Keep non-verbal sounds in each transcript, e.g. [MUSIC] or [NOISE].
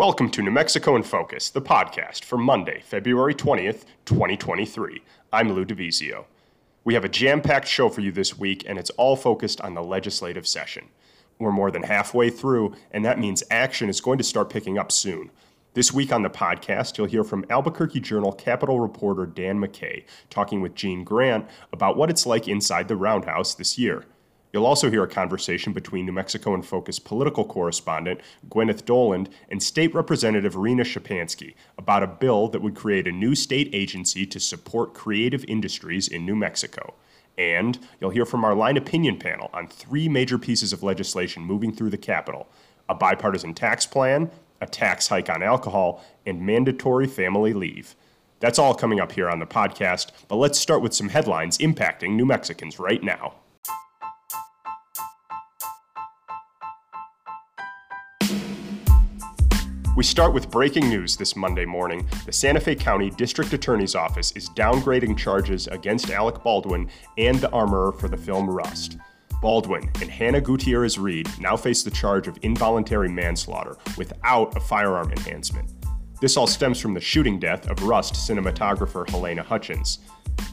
Welcome to New Mexico in Focus, the podcast for Monday, February 20th, 2023. I'm Lou DiVizio. We have a jam packed show for you this week, and it's all focused on the legislative session. We're more than halfway through, and that means action is going to start picking up soon. This week on the podcast, you'll hear from Albuquerque Journal Capitol reporter Dan McKay talking with Gene Grant about what it's like inside the Roundhouse this year. You'll also hear a conversation between New Mexico in Focus political correspondent Gwyneth Doland and State Representative Reena Szczepanski about a bill that would create a new state agency to support creative industries in New Mexico. And you'll hear from our line opinion panel on three major pieces of legislation moving through the Capitol a bipartisan tax plan, a tax hike on alcohol, and mandatory family leave. That's all coming up here on the podcast, but let's start with some headlines impacting New Mexicans right now. We start with breaking news this Monday morning. The Santa Fe County District Attorney's Office is downgrading charges against Alec Baldwin and the armorer for the film Rust. Baldwin and Hannah Gutierrez Reed now face the charge of involuntary manslaughter without a firearm enhancement. This all stems from the shooting death of Rust cinematographer Halyna Hutchins.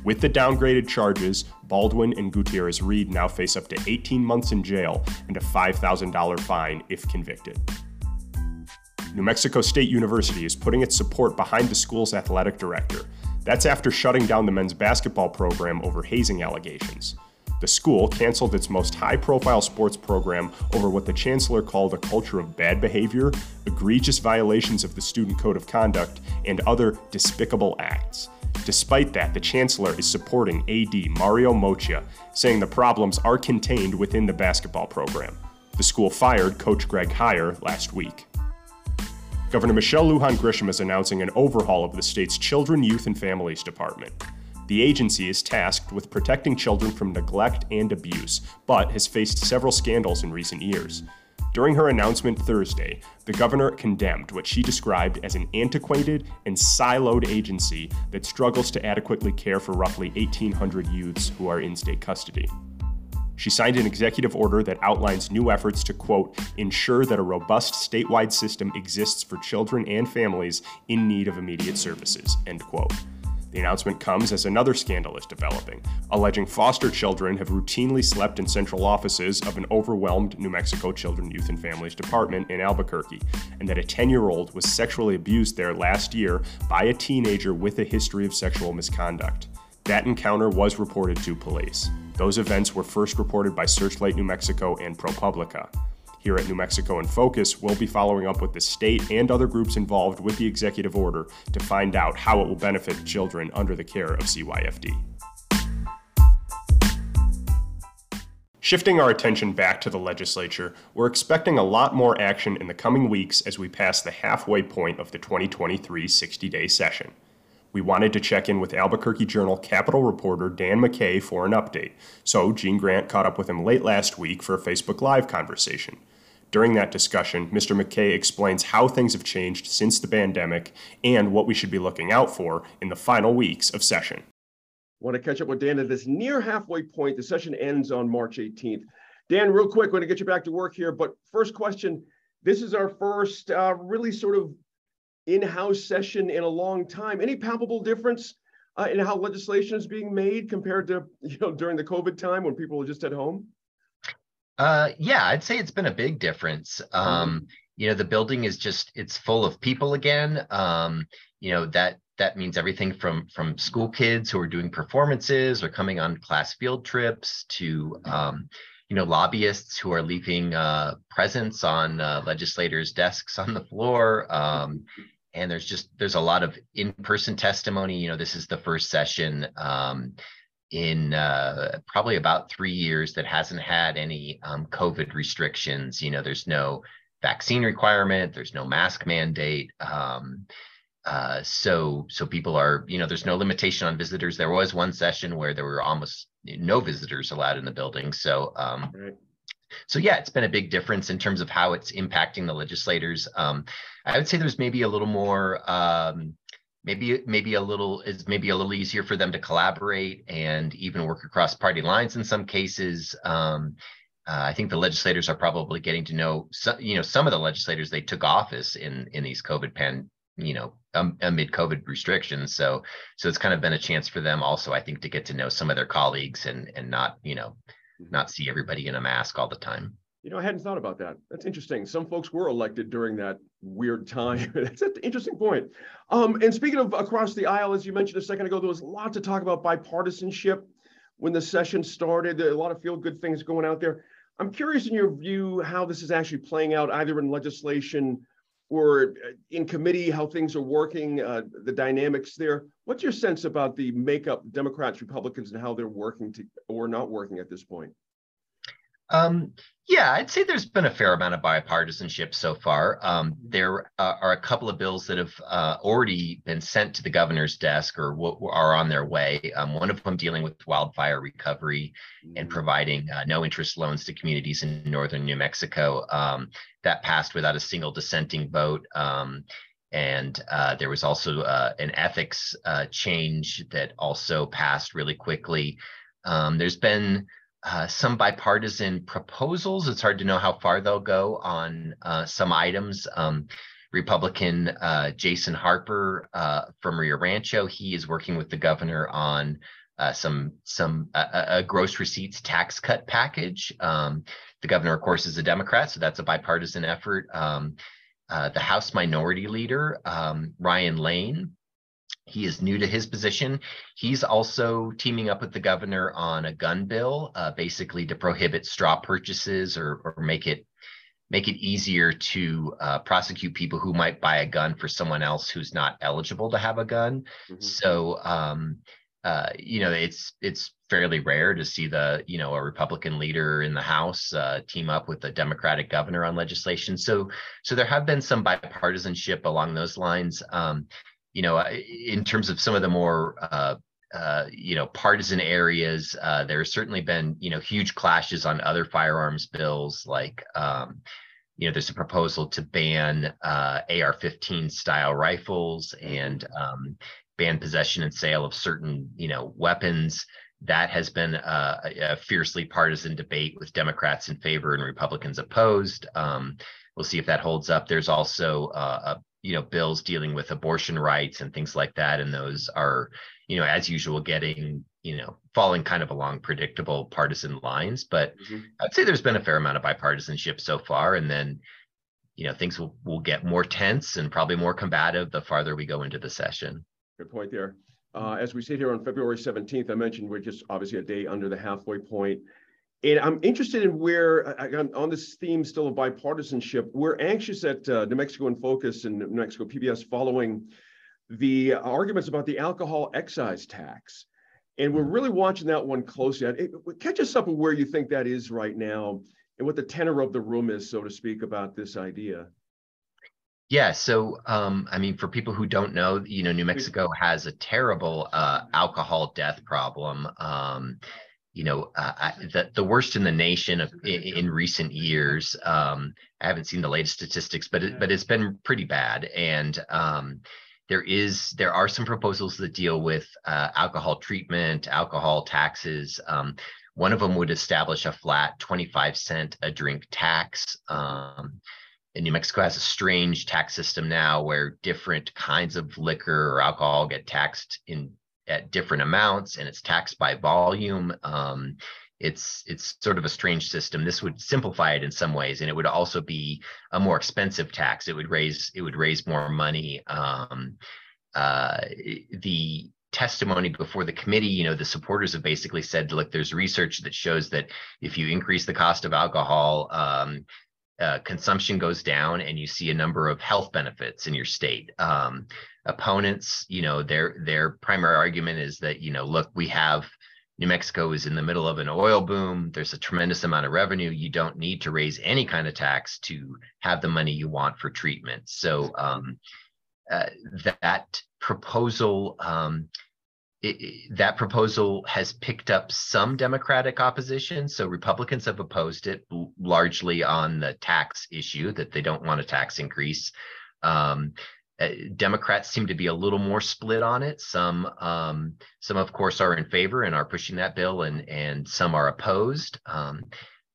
With the downgraded charges, Baldwin and Gutierrez Reed now face up to 18 months in jail and a $5,000 fine if convicted. New Mexico State University is putting its support behind the school's athletic director. That's after shutting down the men's basketball program over hazing allegations. The school canceled its most high profile sports program over what the chancellor called a culture of bad behavior, egregious violations of the student code of conduct, and other despicable acts. Despite that, the chancellor is supporting AD Mario Moccia, saying the problems are contained within the basketball program. The school fired Coach Greg Heiar last week. Governor Michelle Lujan Grisham is announcing an overhaul of the state's Children, Youth, and Families Department. The agency is tasked with protecting children from neglect and abuse, but has faced several scandals in recent years. During her announcement Thursday, the governor condemned what she described as an antiquated and siloed agency that struggles to adequately care for roughly 1,800 youths who are in state custody. She signed an executive order that outlines new efforts to, quote, ensure that a robust statewide system exists for children and families in need of immediate services, end quote. The announcement comes as another scandal is developing, alleging foster children have routinely slept in central offices of an overwhelmed New Mexico Children, Youth, and Families Department in Albuquerque, and that a 10 year old was sexually abused there last year by a teenager with a history of sexual misconduct. That encounter was reported to police. Those events were first reported by Searchlight New Mexico and ProPublica. Here at New Mexico in Focus, we'll be following up with the state and other groups involved with the executive order to find out how it will benefit children under the care of CYFD. Shifting our attention back to the legislature, we're expecting a lot more action in the coming weeks as we pass the halfway point of the 2023 60 day session we wanted to check in with Albuquerque Journal Capitol reporter Dan McKay for an update, so Gene Grant caught up with him late last week for a Facebook Live conversation. During that discussion, Mr. McKay explains how things have changed since the pandemic and what we should be looking out for in the final weeks of session. Want to catch up with Dan at this near halfway point. The session ends on March 18th. Dan, real quick, going to get you back to work here, but first question. This is our first uh, really sort of in-house session in a long time. Any palpable difference uh, in how legislation is being made compared to [LAUGHS] you know during the COVID time when people were just at home? Uh, yeah, I'd say it's been a big difference. Um, mm-hmm. You know, the building is just it's full of people again. Um, you know that that means everything from from school kids who are doing performances or coming on class field trips to um, you know lobbyists who are leaving uh, presents on uh, legislators' desks on the floor. Um, and there's just there's a lot of in-person testimony. You know this is the first session um, in uh, probably about three years that hasn't had any um, covid restrictions. You know there's no vaccine requirement there's no mask mandate um, uh, so so people are you know there's no limitation on visitors. There was one session where there were almost no visitors allowed in the building. So um, right. So yeah, it's been a big difference in terms of how it's impacting the legislators. Um, I would say there's maybe a little more, um, maybe maybe a little is maybe a little easier for them to collaborate and even work across party lines in some cases. Um, I think the legislators are probably getting to know some, you know, some of the legislators they took office in in these COVID pan, you know, um, amid COVID restrictions. So so it's kind of been a chance for them also, I think, to get to know some of their colleagues and and not, you know. Not see everybody in a mask all the time. You know, I hadn't thought about that. That's interesting. Some folks were elected during that weird time. [LAUGHS] That's an interesting point. Um, and speaking of across the aisle, as you mentioned a second ago, there was a lot to talk about bipartisanship when the session started. A lot of feel good things going out there. I'm curious in your view how this is actually playing out either in legislation or in committee, how things are working, uh, the dynamics there. What's your sense about the makeup, Democrats, Republicans, and how they're working to, or not working at this point? Um, yeah, I'd say there's been a fair amount of bipartisanship so far. Um, there uh, are a couple of bills that have uh, already been sent to the governor's desk or w- are on their way. Um, one of them dealing with wildfire recovery and mm. providing uh, no interest loans to communities in northern New Mexico. Um, that passed without a single dissenting vote. Um, and uh, there was also uh, an ethics uh, change that also passed really quickly. Um, there's been uh, some bipartisan proposals. It's hard to know how far they'll go on uh, some items. Um, Republican uh, Jason Harper uh, from Rio Rancho, he is working with the governor on uh, some some a gross receipts tax cut package. Um, the governor, of course, is a Democrat, so that's a bipartisan effort. Um, the House Minority Leader um, Ryan Lane he is new to his position. He's also teaming up with the governor on a gun bill, uh, basically to prohibit straw purchases or, or make it make it easier to uh, prosecute people who might buy a gun for someone else who's not eligible to have a gun. Mm-hmm. So, um, uh, you know, it's it's fairly rare to see the you know a Republican leader in the House uh, team up with a Democratic governor on legislation. So, so there have been some bipartisanship along those lines. Um, you know, in terms of some of the more uh, uh, you know partisan areas, uh, there's certainly been you know huge clashes on other firearms bills, like um, you know there's a proposal to ban uh, AR-15 style rifles and um, ban possession and sale of certain you know weapons. That has been a, a fiercely partisan debate with Democrats in favor and Republicans opposed. Um, we'll see if that holds up. There's also uh, a you know bills dealing with abortion rights and things like that and those are you know as usual getting you know falling kind of along predictable partisan lines. But mm-hmm. i'd say there's been a fair amount of bipartisanship so far and then you know things will, will get more tense and probably more combative the farther we go into the session. Good point there. Uh, as we sit here on february 17th i mentioned we're just obviously a day under the halfway point and I'm interested in where, on this theme still of bipartisanship, we're anxious at uh, New Mexico in Focus and New Mexico PBS following the arguments about the alcohol excise tax. And we're really watching that one closely. It, catch us up on where you think that is right now and what the tenor of the room is, so to speak, about this idea. Yeah, so um, I mean, for people who don't know, you know, New Mexico has a terrible uh, alcohol death problem. Um, you know, uh, the, the worst in the nation of, in, in recent years. Um, I haven't seen the latest statistics, but it, but it's been pretty bad. And um, there is there are some proposals that deal with uh, alcohol treatment, alcohol taxes. Um, one of them would establish a flat 25 cent a drink tax. Um, and New Mexico has a strange tax system now where different kinds of liquor or alcohol get taxed in at different amounts and it's taxed by volume. Um, it's it's sort of a strange system. This would simplify it in some ways, and it would also be a more expensive tax. It would raise it would raise more money. Um, uh, the testimony before the committee, you know, the supporters have basically said, look, there's research that shows that if you increase the cost of alcohol, um, uh, consumption goes down and you see a number of health benefits in your state. Um, opponents, you know, their their primary argument is that, you know, look, we have New Mexico is in the middle of an oil boom. There's a tremendous amount of revenue. You don't need to raise any kind of tax to have the money you want for treatment. So um, uh, that proposal, um, it, that proposal has picked up some Democratic opposition. So Republicans have opposed it largely on the tax issue that they don't want a tax increase. Um, Democrats seem to be a little more split on it. Some, um, some of course, are in favor and are pushing that bill, and and some are opposed. Um,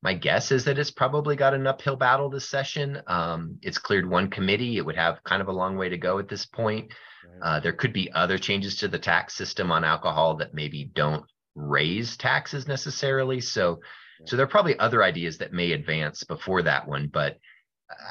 my guess is that it's probably got an uphill battle this session. Um, it's cleared one committee. It would have kind of a long way to go at this point. Uh, there could be other changes to the tax system on alcohol that maybe don't raise taxes necessarily. So, so there are probably other ideas that may advance before that one. But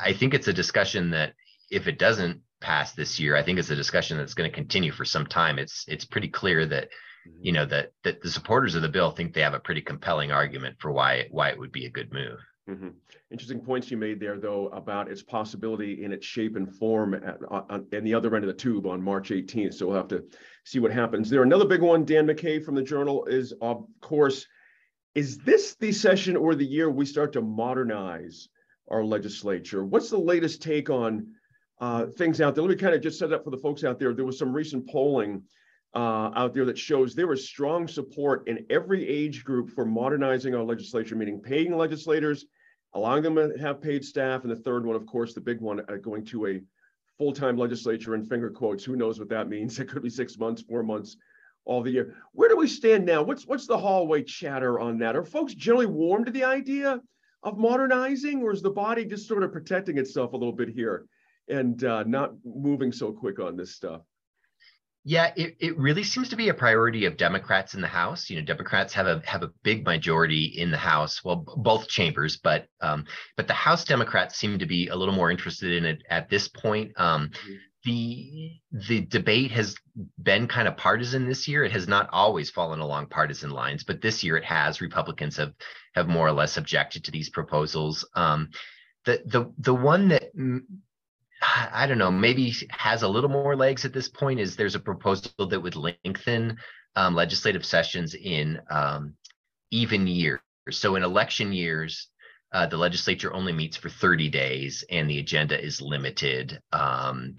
I think it's a discussion that if it doesn't pass this year, I think it's a discussion that's going to continue for some time. It's it's pretty clear that mm-hmm. you know that that the supporters of the bill think they have a pretty compelling argument for why why it would be a good move. Mm-hmm. Interesting points you made there, though, about its possibility in its shape and form at, on, in the other end of the tube on March 18th. So we'll have to see what happens there. Another big one, Dan McKay from the Journal, is of course, is this the session or the year we start to modernize our legislature? What's the latest take on uh, things out there? Let me kind of just set up for the folks out there. There was some recent polling uh, out there that shows there was strong support in every age group for modernizing our legislature, meaning paying legislators, allowing them to have paid staff, and the third one, of course, the big one, uh, going to a full-time legislature in finger quotes. Who knows what that means? [LAUGHS] It could be six months, four months, all the year. Where do we stand now? What's what's the hallway chatter on that? Are folks generally warm to the idea of modernizing, or is the body just sort of protecting itself a little bit here and uh, not moving so quick on this stuff? Yeah, it, it really seems to be a priority of Democrats in the House. You know, Democrats have a have a big majority in the House, well, both chambers, but um, but the House Democrats seem to be a little more interested in it at this point. Um, mm-hmm. the the debate has been kind of partisan this year. It has not always fallen along partisan lines, but this year it has. Republicans have have more or less objected to these proposals. Um, the the the one that I don't know, maybe has a little more legs at this point is there's a proposal that would lengthen um, legislative sessions in um, even years. So in election years, uh, the legislature only meets for 30 days and the agenda is limited. Um,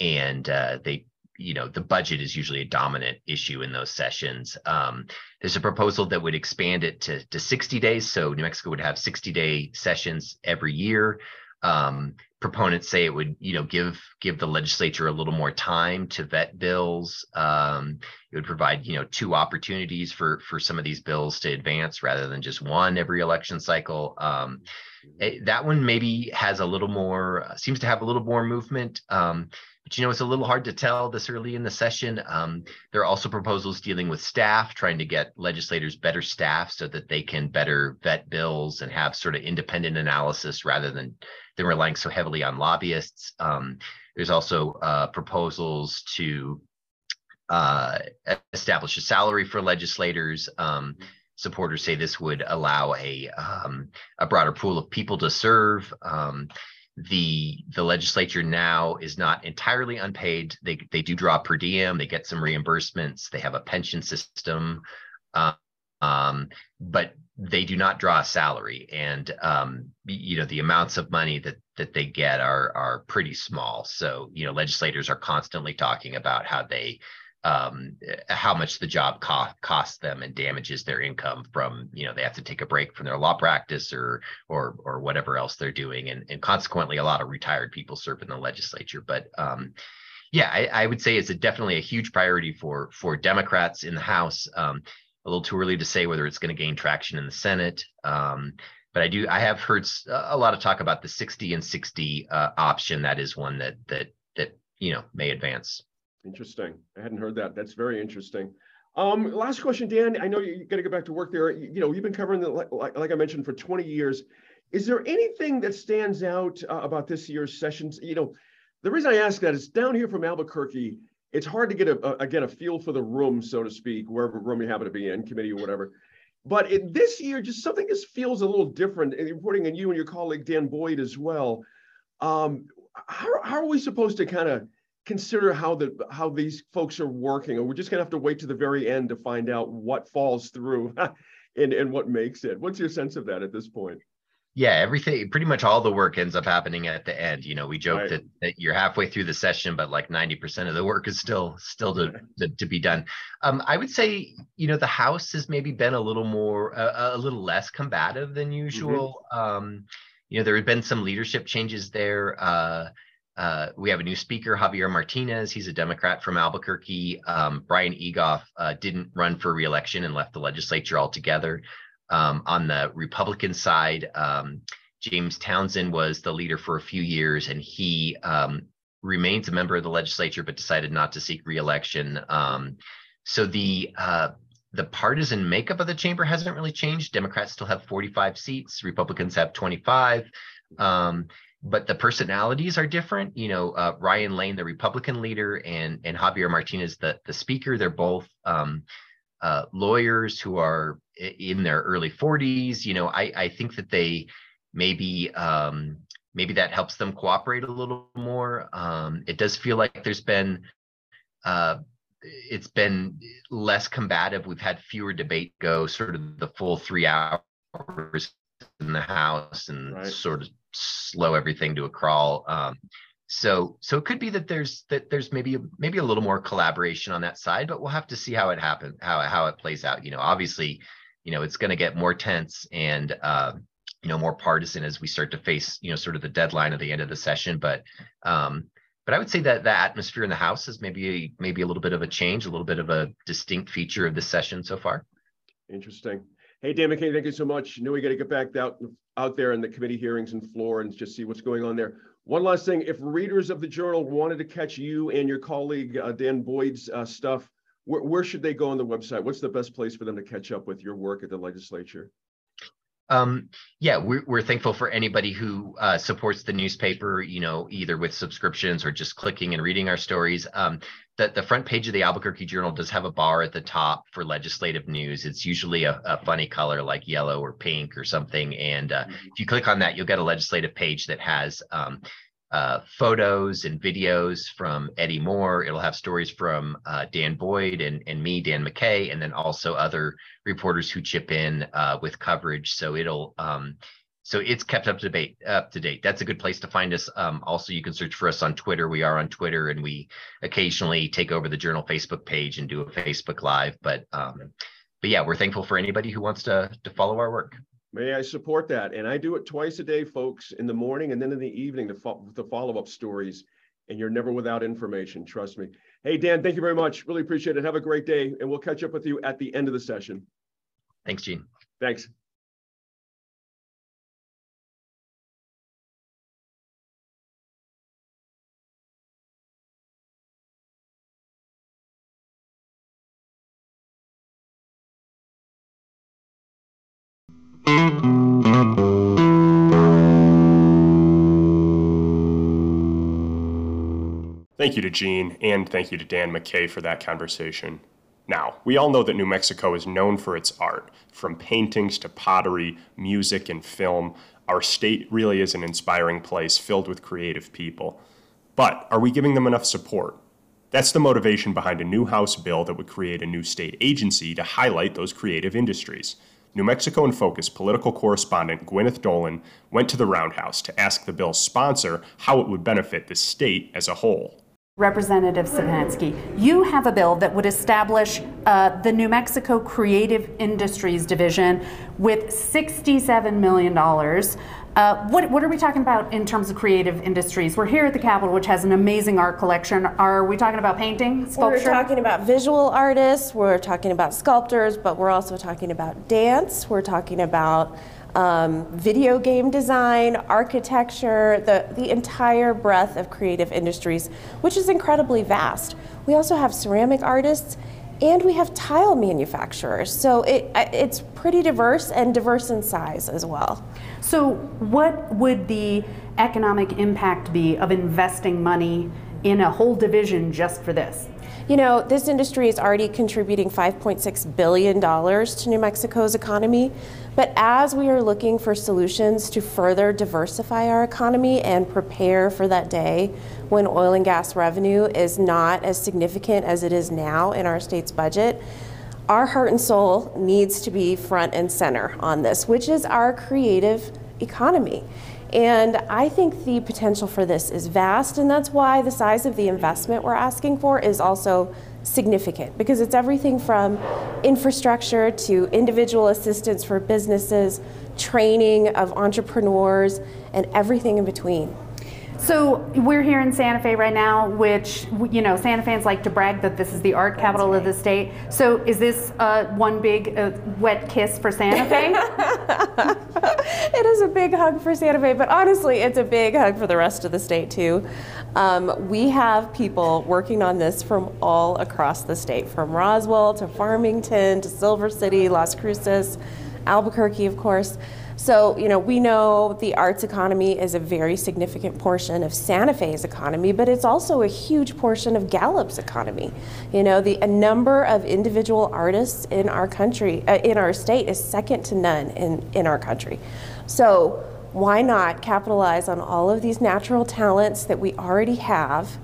and uh, they, you know, the budget is usually a dominant issue in those sessions. Um, there's a proposal that would expand it to, to 60 days. So New Mexico would have 60 day sessions every year. Um, proponents say it would, you know, give give the legislature a little more time to vet bills. Um, it would provide, you know, two opportunities for for some of these bills to advance rather than just one every election cycle. Um, it, eh, that one maybe has a little more, uh, seems to have a little more movement. Um, but you know, it's a little hard to tell this early in the session. Um, there are also proposals dealing with staff, trying to get legislators better staff so that they can better vet bills and have sort of independent analysis rather than than relying so heavily on lobbyists. Um, there's also uh, proposals to uh, establish a salary for legislators. Um, supporters say this would allow a um, a broader pool of people to serve. Um, the the legislature now is not entirely unpaid. They they do draw per diem. They get some reimbursements. They have a pension system, uh, um, but they do not draw a salary, and um, you know the amounts of money that that they get are are pretty small. So you know legislators are constantly talking about how they um, how much the job co- costs them and damages their income from you know they have to take a break from their law practice or or or whatever else they're doing. And, and consequently a lot of retired people serve in the legislature. But um, yeah I, I, would say it's a, definitely a huge priority for for democrats in the house. Um, a little too early to say whether it's going to gain traction in the senate um, but i do i have heard a lot of talk about the 60 and 60 uh, option that is one that that that you know may advance Interesting. I hadn't heard that. That's very interesting. Um, last question, Dan. I know you, got to get back to work there. You, you, know, you've been covering the like, like I mentioned for 20 years. Is there anything that stands out uh, about this year's sessions? You know, the reason I ask that is down here from Albuquerque, it's hard to get a, a again a feel for the room, so to speak, wherever room you happen to be in, committee or whatever. But in this year, just something just feels a little different. And reporting on you and your colleague Dan Boyd as well. Um, how, how are we supposed to kind of consider how the how these folks are working, or we're just gonna have to wait to the very end to find out what falls through [LAUGHS] and and what makes it. What's your sense of that at this point? Yeah, everything, pretty much all the work ends up happening at the end. You know, we joke right. that, that you're halfway through the session, but like 90% of the work is still still to, [LAUGHS] to, to, be done. Um, I would say, you know, the House has maybe been a little more, a, a little less combative than mm-hmm. usual. Mm-hmm. Um, you know, there have been some leadership changes there. Uh, uh, we have a new speaker, Javier Martinez. He's a Democrat from Albuquerque. Um, Brian Egolf uh, didn't run for reelection and left the legislature altogether. Um, on the Republican side, um, James Townsend was the leader for a few years, and he um, remains a member of the legislature but decided not to seek reelection. Um, so the uh, the partisan makeup of the chamber hasn't really changed. Democrats still have 45 seats, Republicans have 25. Um, but the personalities are different. You know, uh, Ryan Lane, the Republican leader, and and Javier Martinez, the the speaker. They're both um, uh, lawyers who are in their early 40s. You know, I I think that they maybe um, maybe that helps them cooperate a little more. Um, it does feel like there's been uh, it's been less combative. We've had fewer debate go sort of the full three hours in the house and right. sort of slow everything to a crawl. Um, so so it could be that there's that there's maybe maybe a little more collaboration on that side, but we'll have to see how it happens, how how it plays out. You know, obviously, you know, it's going to get more tense and uh, you know more partisan as we start to face you know sort of the deadline at the end of the session. But um but i would say that the atmosphere in the house is maybe maybe a little bit of a change a little bit of a distinct feature of this session so far. Interesting. Hey dan mckay thank you so much. You know we got to get back out out there in the committee hearings and floor and just see what's going on there. One last thing if readers of the journal wanted to catch you and your colleague uh, dan boyd's uh, stuff where, where should they go on the website what's the best place for them to catch up with your work at the legislature um, yeah, we're, we're thankful for anybody who uh, supports the newspaper, you know, either with subscriptions or just clicking and reading our stories. Um, the, the front page of the Albuquerque Journal does have a bar at the top for legislative news. It's usually a, a funny color like yellow or pink or something. And uh, mm-hmm. if you click on that, you'll get a legislative page that has um, uh, photos and videos from Eddie Moore. It'll have stories from uh, Dan Boyd and, and me, Dan McKay, and then also other reporters who chip in uh, with coverage. So it'll um, so it's kept up to date. Up to date. That's a good place to find us. Um, also, you can search for us on Twitter. We are on Twitter, and we occasionally take over the Journal Facebook page and do a Facebook Live. But um, but yeah, we're thankful for anybody who wants to to follow our work. May I support that? And I do it twice a day, folks, in the morning and then in the evening the, fo- to follow up stories. And you're never without information, trust me. Hey, Dan, thank you very much. Really appreciate it. Have a great day. And we'll catch up with you at the end of the session. Thanks, Gene. Thanks. Thank you to Gene, and thank you to Dan McKay for that conversation. Now, we all know that New Mexico is known for its art. From paintings to pottery, music, and film, our state really is an inspiring place filled with creative people. But are we giving them enough support? That's the motivation behind a new House bill that would create a new state agency to highlight those creative industries. New Mexico in Focus political correspondent Gwyneth Doland went to the Roundhouse to ask the bill's sponsor how it would benefit the state as a whole. Representative Szczepanski, you have a bill that would establish uh, the New Mexico Creative Industries Division with $67 million. Uh, what, what, are we talking about in terms of creative industries? We're here at the Capitol, which has an amazing art collection. Are we talking about painting, sculpture? We're talking about visual artists, we're talking about sculptors, but we're also talking about dance, we're talking about um, video game design, architecture, the, the entire breadth of creative industries, which is incredibly vast. We also have ceramic artists and we have tile manufacturers. So it, it's pretty diverse and diverse in size as well. So, what would the economic impact be of investing money in a whole division just for this? You know, this industry is already contributing $5.6 billion to New Mexico's economy. But as we are looking for solutions to further diversify our economy and prepare for that day when oil and gas revenue is not as significant as it is now in our state's budget, our heart and soul needs to be front and center on this, which is our creative economy. And I think the potential for this is vast, and that's why the size of the investment we're asking for is also significant because it's everything from infrastructure to individual assistance for businesses, training of entrepreneurs, and everything in between. So we're here in Santa Fe right now, which you know Santa Feans like to brag that this is the art capital right. of the state. So is this uh, one big uh, wet kiss for Santa Fe? [LAUGHS] it is a big hug for Santa Fe, but honestly, it's a big hug for the rest of the state too. Um, we have people working on this from all across the state, from Roswell to Farmington to Silver City, Las Cruces, Albuquerque, of course. So, you know, we know the arts economy is a very significant portion of Santa Fe's economy, but it's also a huge portion of Gallup's economy. You know, the a number of individual artists in our country, uh, in our state, is second to none in, in our country. So, why not capitalize on all of these natural talents that we already have?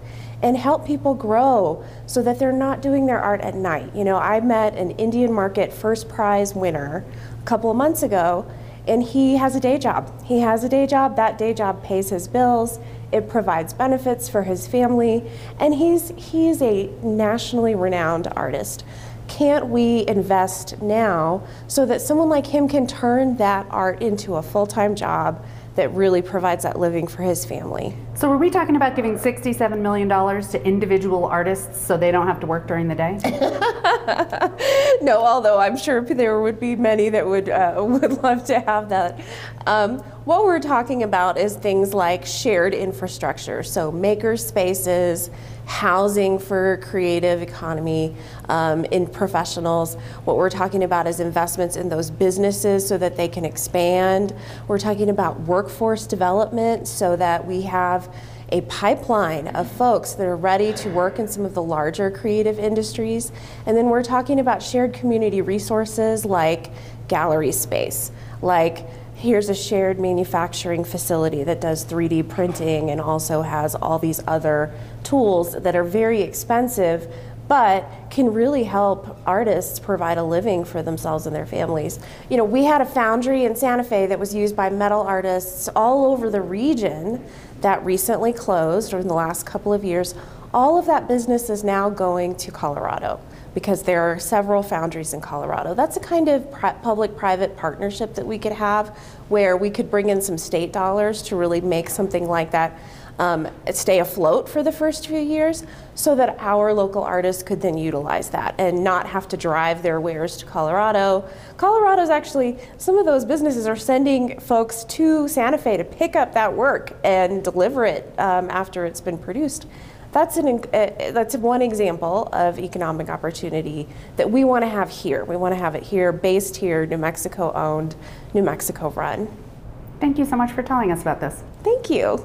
and help people grow so that they're not doing their art at night. You know, I met an Indian Market first prize winner a couple of months ago and he has a day job. He has a day job. That day job pays his bills. It provides benefits for his family, and he's he's a nationally renowned artist. Can't we invest now so that someone like him can turn that art into a full-time job that really provides that living for his family. So, were we talking about giving $67 million to individual artists so they don't have to work during the day? [LAUGHS] no, although I'm sure there would be many that would, uh, [LAUGHS] would love to have that. Um, what we're talking about is things like shared infrastructure, so maker spaces, housing for creative economy um, in professionals. What we're talking about is investments in those businesses so that they can expand. We're talking about workforce development so that we have a pipeline of folks that are ready to work in some of the larger creative industries. And then we're talking about shared community resources like gallery space, like here's a shared manufacturing facility that does 3D printing and also has all these other tools that are very expensive but can really help artists provide a living for themselves and their families. You know, we had a foundry in Santa Fe that was used by metal artists all over the region that recently closed or in the last couple of years. All of that business is now going to Colorado because there are several foundries in Colorado. That's a kind of public private partnership that we could have where we could bring in some state dollars to really make something like that um, stay afloat for the first few years so that our local artists could then utilize that and not have to drive their wares to Colorado. Colorado's actually, some of those businesses are sending folks to Santa Fe to pick up that work and deliver it um, after it's been produced that's an uh, that's one example of economic opportunity that we want to have here. We want to have it here, based here, New Mexico owned, New Mexico run. Thank you so much for telling us about this. Thank you.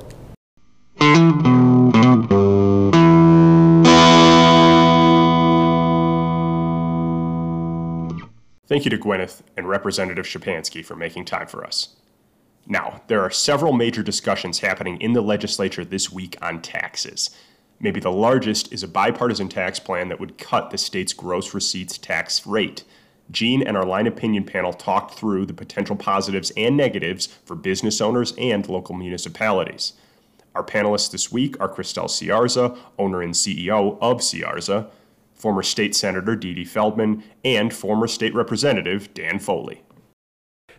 Thank you to Gwyneth and Representative Szczepanski for making time for us. Now, there are several major discussions happening in the legislature this week on taxes. Maybe the largest is a bipartisan tax plan that would cut the state's gross receipts tax rate. Gene and our line opinion panel talked through the potential positives and negatives for business owners and local municipalities. Our panelists this week are Chrystel Ciarza, owner and CEO of Ciarza, former state senator Dede Feldman, and former state representative Dan Foley.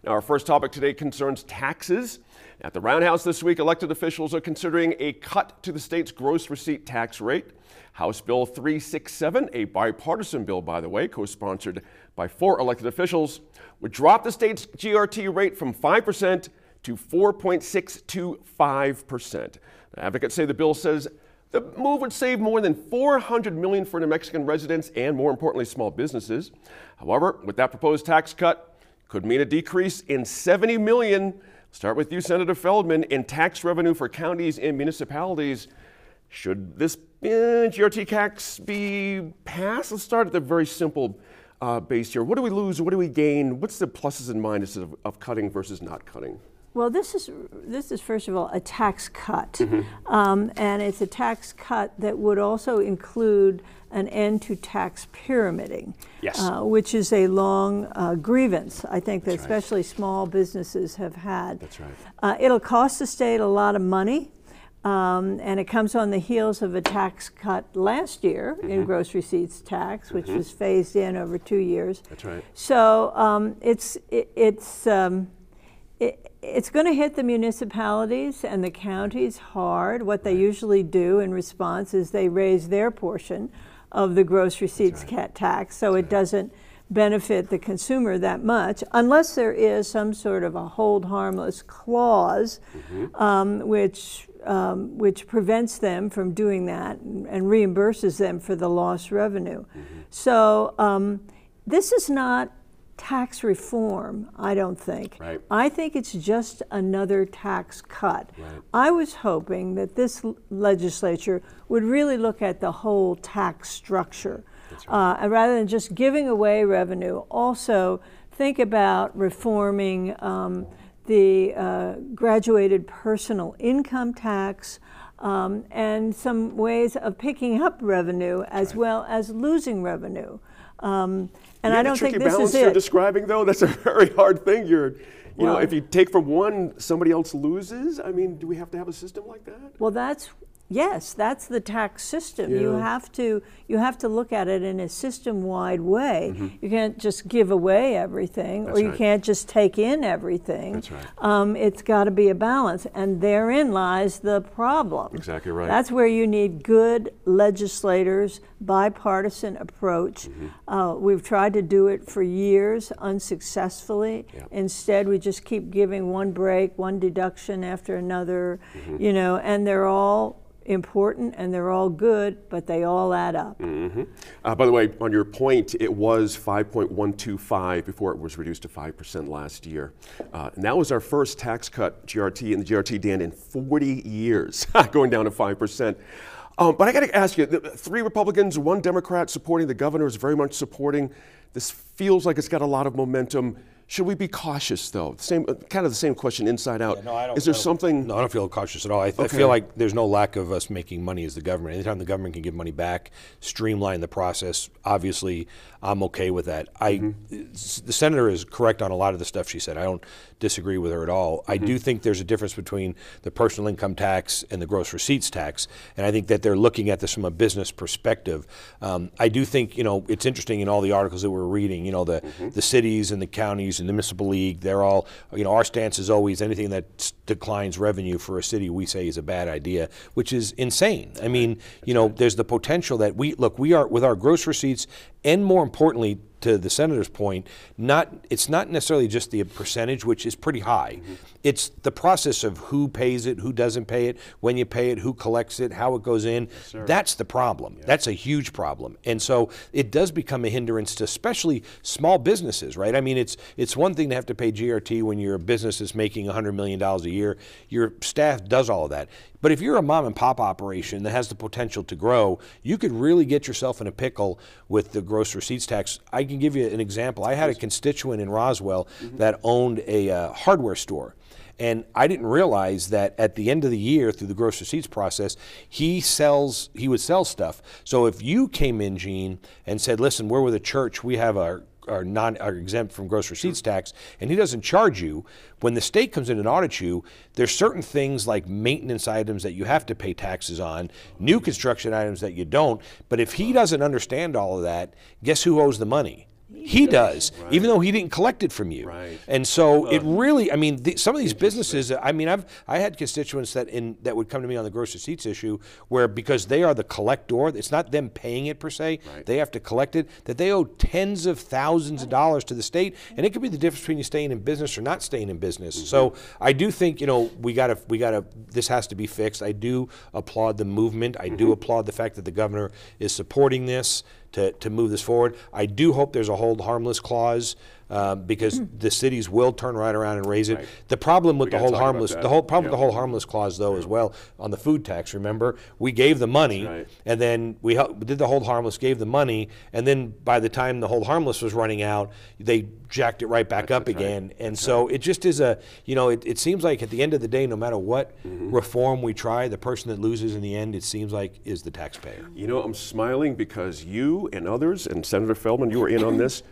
Now, our first topic today concerns taxes. At the Roundhouse this week, elected officials are considering a cut to the state's gross receipt tax rate. House Bill 367, a bipartisan bill, by the way, co sponsored by four elected officials, would drop the state's GRT rate from 5% to 4.625%. Advocates say the bill says the move would save more than 400 million for New Mexican residents and more importantly small businesses. However, with that proposed tax cut could mean a decrease in 70 million Start with you, Senator Feldman. In tax revenue for counties and municipalities, should this uh, GRT tax be passed? Let's start at the very simple uh, base here. What do we lose? What do we gain? What's the pluses and minuses of, of cutting versus not cutting? Well, this is this is first of all a tax cut, mm-hmm. um, and it's a tax cut that would also include an end to tax pyramiding, yes. uh, which is a long uh, grievance. I think that That's especially right. small businesses have had. That's right. Uh, it'll cost the state a lot of money. Um, and it comes on the heels of a tax cut last year mm-hmm. in gross receipts tax, which mm-hmm. was phased in over two years. That's right. So um, it's it, it's um, it, it's going to hit the municipalities and the counties hard. What they usually do in response is they raise their portion of the gross receipts right. tax, so it doesn't benefit the consumer that much, unless there is some sort of a hold harmless clause, mm-hmm. um, which um, which prevents them from doing that and, and, reimburses them for the lost revenue. Mm-hmm. So um, this is not tax reform, I don't think. Right. I think it's just another tax cut. Right. I was hoping that this legislature would really look at the whole tax structure. Right. Uh, rather than just giving away revenue, also think about reforming um, the uh, graduated personal income tax. Um, and some ways of picking up revenue as well as losing revenue. Um, and I don't think this balance is you're describing, though, that's a [LAUGHS] very hard thing. You're, you well, know, if you take from one, somebody else loses. I mean, do we have to have a system like that? Well, that's Yes, that's the tax system. Yeah. You have to you have to look at it in a system-wide way. Mm-hmm. You can't just give away everything, that's or you right. can't just take in everything. That's right. Um, it's got to be a balance, and therein lies the problem. Exactly right. That's where you need good legislators, bipartisan approach. Mm-hmm. Uh, we've tried to do it for years unsuccessfully. Yeah. Instead, we just keep giving one break, one deduction after another. Mm-hmm. You know, and they're all important and they're all good, but they all add up. Mm-hmm. Uh, by the way, on your point, it was 5.125 before it was reduced to 5% last year. Uh, and that was our first tax cut, GRT and the GRT Dan, in 40 years, [LAUGHS] going down to 5%. Um, but I got to ask you three Republicans, one Democrat supporting, the governor is very much supporting. This feels like it's got a lot of momentum. Should we be cautious, though? Same, uh, kind of the same question, inside out. Yeah, no, I don't, Is there I don't, something? No, I don't feel cautious at all. I, th- okay. I, feel like there's no lack of us making money as the government. Anytime the government can give money back, streamline the process. Obviously, I'm okay with that. I, mm-hmm. the senator is correct on a lot of the stuff she said. I don't disagree with her at all. Mm-hmm. I do think there's a difference between the personal income tax and the gross receipts tax, and I think that they're looking at this from a business perspective. Um, I do think you know it's interesting in all the articles that we're reading. You know the mm-hmm. the cities and the counties and the municipal league. They're all you know our stance is always anything that declines revenue for a city we say is a bad idea, which is insane. I mean you know there's the potential that we look we are with our gross receipts and more importantly, to the senator's point, not it's not necessarily just the percentage, which is pretty high. Mm-hmm. It's the process of who pays it, who doesn't pay it, when you pay it, who collects it, how it goes in. Yes, That's the problem. Yeah. That's a huge problem, and so it does become a hindrance to especially small businesses, right? I mean, it's it's one thing to have to pay GRT when your business is making $100 million a year. Your staff does all of that. But if you're a mom and pop operation that has the potential to grow, you could really get yourself in a pickle with the gross receipts tax. I can give you an example. I had a constituent in Roswell mm-hmm. that owned a uh, hardware store. And I didn't realize that at the end of the year, through the gross receipts process, he sells. He would sell stuff. So if you came in, Gene, and said, "Listen, we're with a church. We have our are non are exempt from gross receipts tax, and he doesn't charge you. When the state comes in and audits you, there's certain things like maintenance items that you have to pay taxes on, new construction items that you don't. But if he doesn't understand all of that, guess who owes the money? He does, right. even though he didn't collect it from you. Right. And so it really, I mean, the, some of these businesses. I mean, I've I had constituents that in that would come to me on the gross receipts issue, where because they are the collector, it's not them paying it per se. Right. They have to collect it. That they owe tens of thousands of dollars to the state, and it could be the difference between you staying in business or not staying in business. Mm-hmm. So I do think you know we got to we got to this has to be fixed. I do applaud the movement. I mm-hmm. do applaud the fact that the governor is supporting this to, to move this forward. I do hope there's a hold harmless clause um, because mm. the cities will turn right around and raise it. Right. The problem with we the hold harmless, the whole problem yeah. with the hold harmless clause though, as well on the food tax. Remember, we gave the money, right. and then we did the hold harmless, gave the money, and then by the time the hold harmless was running out, they jacked it right back that's, up that's again. Right. And that's so it just is a, you know, it, it seems like at the end of the day, no matter what mm-hmm. reform we try, the person that loses in the end, it seems like, is the taxpayer. You know, I'm smiling because you and others, and Senator Feldman, you were in on this.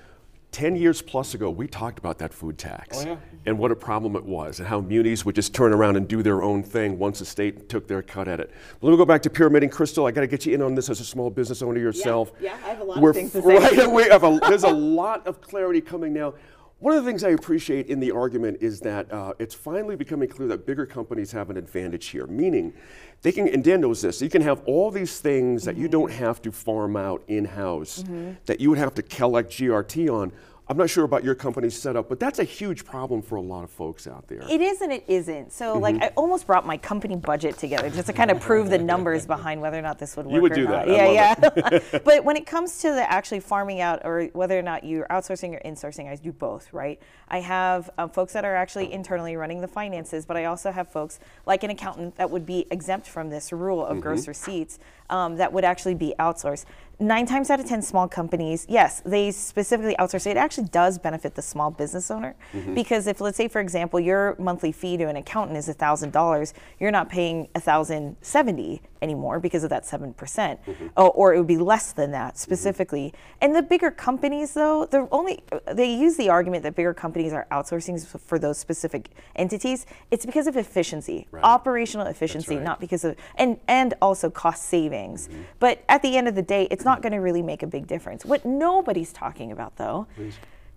10 years plus ago, we talked about that food tax oh, yeah. and what a problem it was, and how munis would just turn around and do their own thing once the state took their cut at it. But let me go back to pyramiding. Crystal, I got to get you in on this as a small business owner yourself. Yeah, yeah I have a lot We're of things to [LAUGHS] say. Right, we have a, there's a lot of clarity coming now. One of the things I appreciate in the argument is that uh, it's finally becoming clear that bigger companies have an advantage here, meaning they can, and Dan knows this, you can have all these things mm-hmm. that you don't have to farm out in house, mm-hmm. that you would have to collect GRT on I'm not sure about your company's setup, but that's a huge problem for a lot of folks out there. It is and it isn't. So, mm-hmm. like, I almost brought my company budget together just to kind of prove the numbers behind whether or not this would work. You would do not. that. Yeah, yeah. [LAUGHS] but when it comes to the actually farming out or whether or not you're outsourcing or insourcing, I do both, right? I have um, folks that are actually internally running the finances, but I also have folks like an accountant that would be exempt from this rule of mm-hmm. gross receipts um, that would actually be outsourced nine times out of 10 small companies, yes, they specifically outsource. It actually does benefit the small business owner mm-hmm. because if, let's say, for example, your monthly fee to an accountant is $1,000, you're not paying 1070 anymore because of that 7%, percent mm hmm or, or, it would be less than that mm-hmm. specifically. Mm-hmm. And the bigger companies, though, they're only, they use the argument that bigger companies are outsourcing for those specific entities. It's because of efficiency, right. operational efficiency, right. not because of, and, and also cost savings. Mm-hmm. But at the end of the day, it's not going to really make a big difference. What nobody's talking about, though, Please.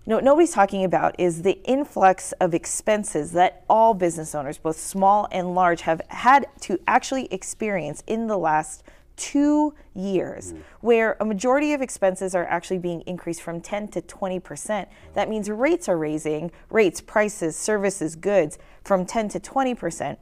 No, nobody's talking about is the influx of expenses that all business owners, both small and large, have had to actually experience in the last two years, mm. where a majority of expenses are actually being increased from 10 to 20 percent. That means rates are raising, rates, prices, services, goods from 10 to 20 percent.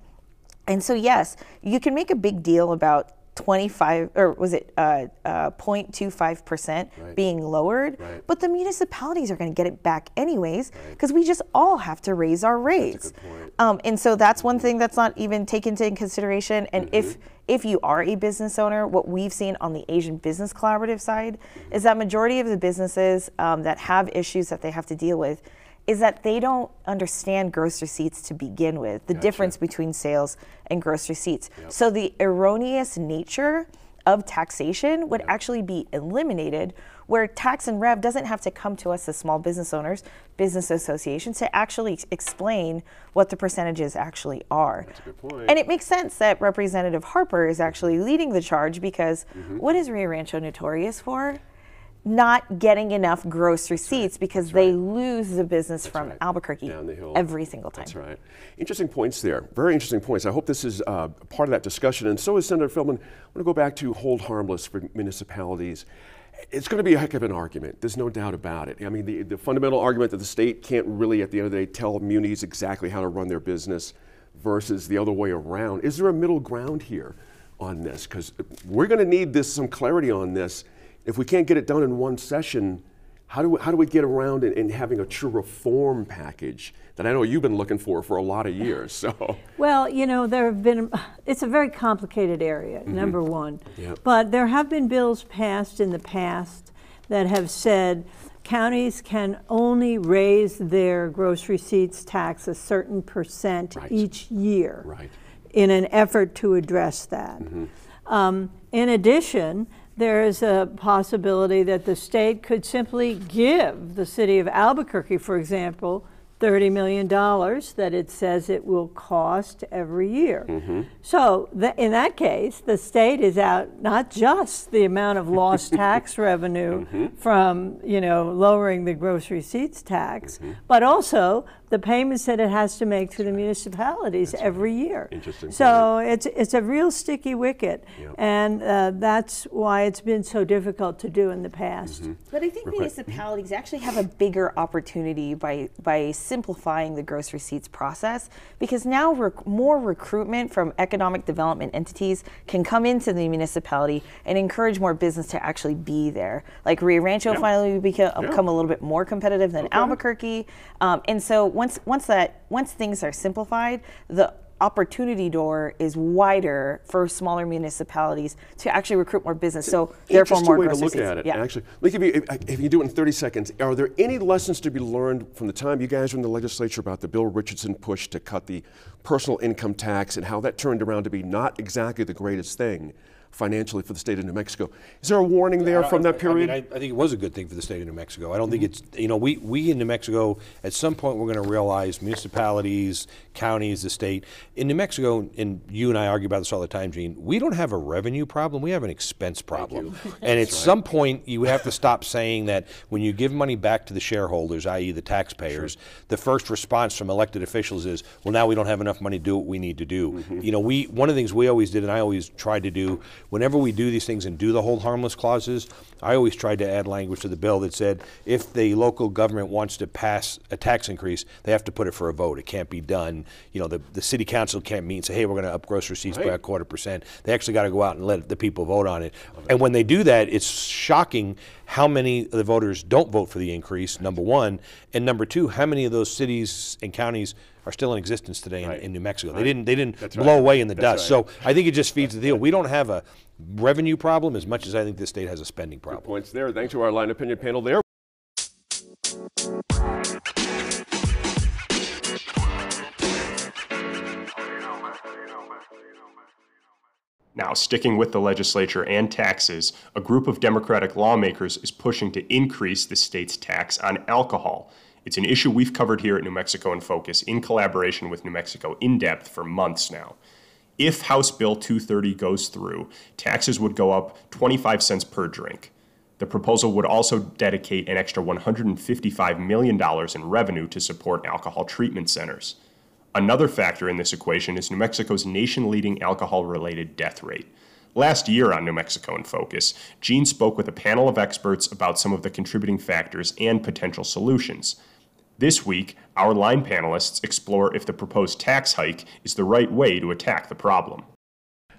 And so, yes, you can make a big deal about 25 or was it uh, uh, 0.25% right. being lowered right. but the municipalities are going to get it back anyways because right. we just all have to raise our rates um, and so that's one thing that's not even taken into consideration and mm-hmm. if if you are a business owner what we've seen on the asian business collaborative side mm-hmm. is that majority of the businesses um, that have issues that they have to deal with is that they don't understand gross receipts to begin with, the gotcha. difference between sales and gross receipts. Yep. So the erroneous nature of taxation would yep. actually be eliminated where tax and rev doesn't have to come to us as small business owners, business associations to actually explain what the percentages actually are. And it makes sense that Representative Harper is actually leading the charge because mm-hmm. what is Rio Rancho notorious for? Not getting enough gross receipts because they lose the business That's from right. Albuquerque every single time. That's right. Interesting points there. Very interesting points. I hope this is uh, part of that discussion. And so is Senator Feldman. I want to go back to hold harmless for municipalities. It's going to be a heck of an argument. There's no doubt about it. I mean, the, the fundamental argument that the state can't really, at the end of the day, tell munis exactly how to run their business versus the other way around. Is there a middle ground here on this? Because we're going to need this some clarity on this if we can't get it done in one session, how do we, how do we get around in, in, having a true reform package that I know you've been looking for for a lot of years? So [LAUGHS] well, you know, there have been it's a very complicated area. Mm-hmm. Number one, yep. but there have been bills passed in the past that have said counties can only raise their gross receipts tax a certain percent right. each year right. in an effort to address that. Mm-hmm. Um, in addition, there is a possibility that the state could simply give the city of Albuquerque, for example, $30 million that it says it will cost every year. Mm-hmm. So, th- in that case, the state is out not just the amount of lost [LAUGHS] tax revenue mm-hmm. from, you know, lowering the gross receipts tax, mm-hmm. but also the payments that it has to make to the municipalities that's every right. year. Interesting. So point. it's it's a real sticky wicket, yep. and uh, that's why it's been so difficult to do in the past. Mm-hmm. But I think municipalities actually have a bigger opportunity by by simplifying the gross receipts process because now rec- more recruitment from economic development entities can come into the municipality and encourage more business to actually be there. Like Rio Rancho yep. finally become, yep. become a little bit more competitive than okay. Albuquerque, um, and so once once that once things are simplified, the opportunity door is wider for smaller municipalities to actually recruit more business. So therefore, more way to look at it. Yeah. Actually, let me give you, if, if you do it in 30 seconds, are there any lessons to be learned from the time you guys were in the legislature about the Bill Richardson push to cut the personal income tax and how that turned around to be not exactly the greatest thing? Financially for the state of New Mexico. Is there a warning there from that period? I, mean, I, I, think it was a good thing for the state of New Mexico. I don't mm-hmm. think it's, you know, we, we in New Mexico, at some point, we're going to realize municipalities, counties, the state. In New Mexico, and you and I argue about this all the time, Gene, we don't have a revenue problem, we have an expense problem. [LAUGHS] and at right. some point, you have to stop saying that when you give money back to the shareholders, i.e., the taxpayers, sure. the first response from elected officials is, well, now we don't have enough money to do what we need to do. Mm-hmm. You know, we, one of the things we always did, and I always tried to do, whenever we do these things and do the hold harmless clauses, I always tried to add language to the bill that said if the local government wants to pass a tax increase, they have to put it for a vote. It can't be done. You know, the, the city council can't meet and say, hey, we're going to up gross receipts right. by a quarter percent. They actually got to go out and let the people vote on it. And when they do that, it's shocking how many of the voters don't vote for the increase, number one. And number two, how many of those cities and counties are still in existence today right. in, in, New Mexico. Right. They didn't they didn't That's blow right. away in the That's dust. So I think it just feeds the deal. We don't have a revenue problem as much as I think this state has a spending problem. Good points there. Thanks to our line opinion panel there. Now, sticking with the legislature and taxes, a group of Democratic lawmakers is pushing to increase the state's tax on alcohol. It's an issue we've covered here at New Mexico in Focus in collaboration with New Mexico in depth for months now. If House Bill 230 goes through, taxes would go up 25 cents per drink. The proposal would also dedicate an extra $155 million in revenue to support alcohol treatment centers. Another factor in this equation is New Mexico's nation leading alcohol related death rate. Last year on New Mexico in Focus, Gene spoke with a panel of experts about some of the contributing factors and potential solutions. This week, our line panelists explore if the proposed tax hike is the right way to attack the problem.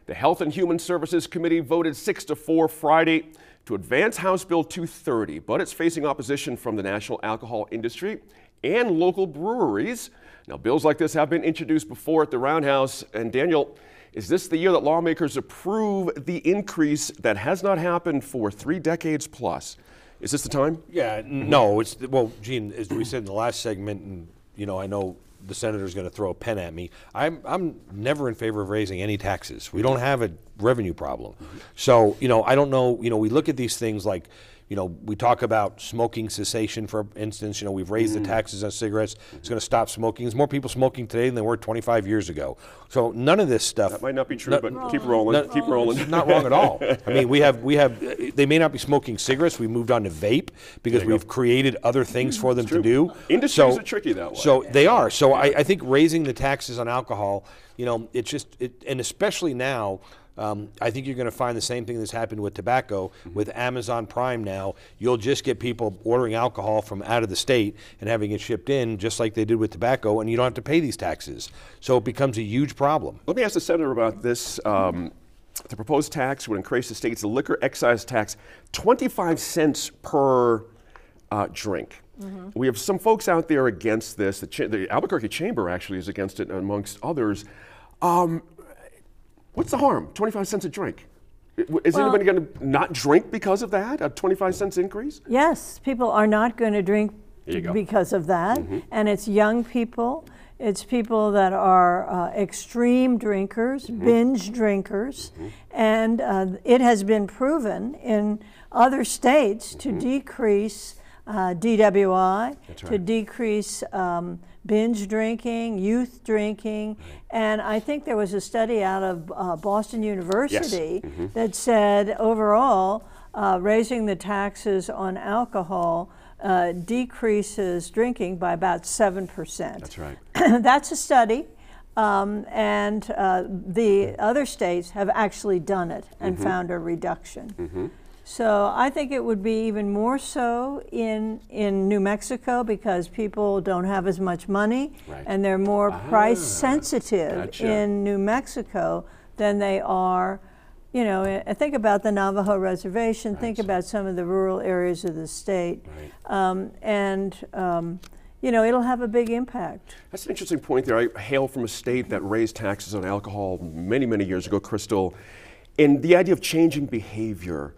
The Health and Human Services Committee voted 6 to 4 Friday to advance House Bill 230, but it's facing opposition from the national alcohol industry and local breweries. Now, bills like this have been introduced before at the Roundhouse, and Daniel, is this the year that lawmakers approve the increase that has not happened for three decades plus? Is this the time? Yeah, no, it's, well, Gene, as we said in the last segment, and, you know, I know the senator's going to throw a pen at me. I'm, I'm never in favor of raising any taxes. We don't have a revenue problem. So, you know, I don't know, you know, we look at these things like, you know, we talk about smoking cessation, for instance. You know, we've raised mm. the taxes on cigarettes. It's going to stop smoking. There's more people smoking today than there were 25 years ago. So none of this stuff. That might not be true, but wrong. keep rolling. Keep rolling. It's not wrong at all. I mean, we have we have. They may not be smoking cigarettes. We moved on to vape because we've go. created other things for them to do. Industries so, are tricky that way. So they are. So I, I think raising the taxes on alcohol, you know, it's just it, and especially now um, I think you're going to find the same thing that's happened with tobacco mm-hmm. with Amazon Prime now. You'll just get people ordering alcohol from out of the state and having it shipped in, just like they did with tobacco, and you don't have to pay these taxes. So it becomes a huge problem. Let me ask the senator about this. Um, the proposed tax would increase the state's liquor excise tax 25 cents per uh, drink. Mm-hmm. We have some folks out there against this. The, Ch- the, Albuquerque Chamber actually is against it, amongst others. Um, What's the harm? 25 cents a drink. Is well, anybody going to not drink because of that? A 25 cents increase? Yes, people are not going to drink because of that. Mm-hmm. And it's young people, it's people that are uh, extreme drinkers, mm-hmm. binge drinkers. Mm-hmm. And uh, it has been proven in other states to mm-hmm. decrease uh, DWI, right. to decrease um, binge drinking, youth drinking, and I think there was a study out of uh, Boston University yes. mm-hmm. that said overall, uh, raising the taxes on alcohol uh, decreases drinking by about 7%. That's right. [CLEARS THROAT] That's a study. Um, and uh, the other states have actually done it and mm-hmm. found a reduction. Mm-hmm. So I think it would be even more so in in New Mexico because people don't have as much money right. and they're more ah, price sensitive gotcha. in New Mexico than they are. You know, think about the Navajo reservation. Right. Think about some of the rural areas of the state, right. um, and um, you know it'll have a big impact. That's an interesting point there. I hail from a state that raised taxes on alcohol many, many years ago, Crystal, and the idea of changing behavior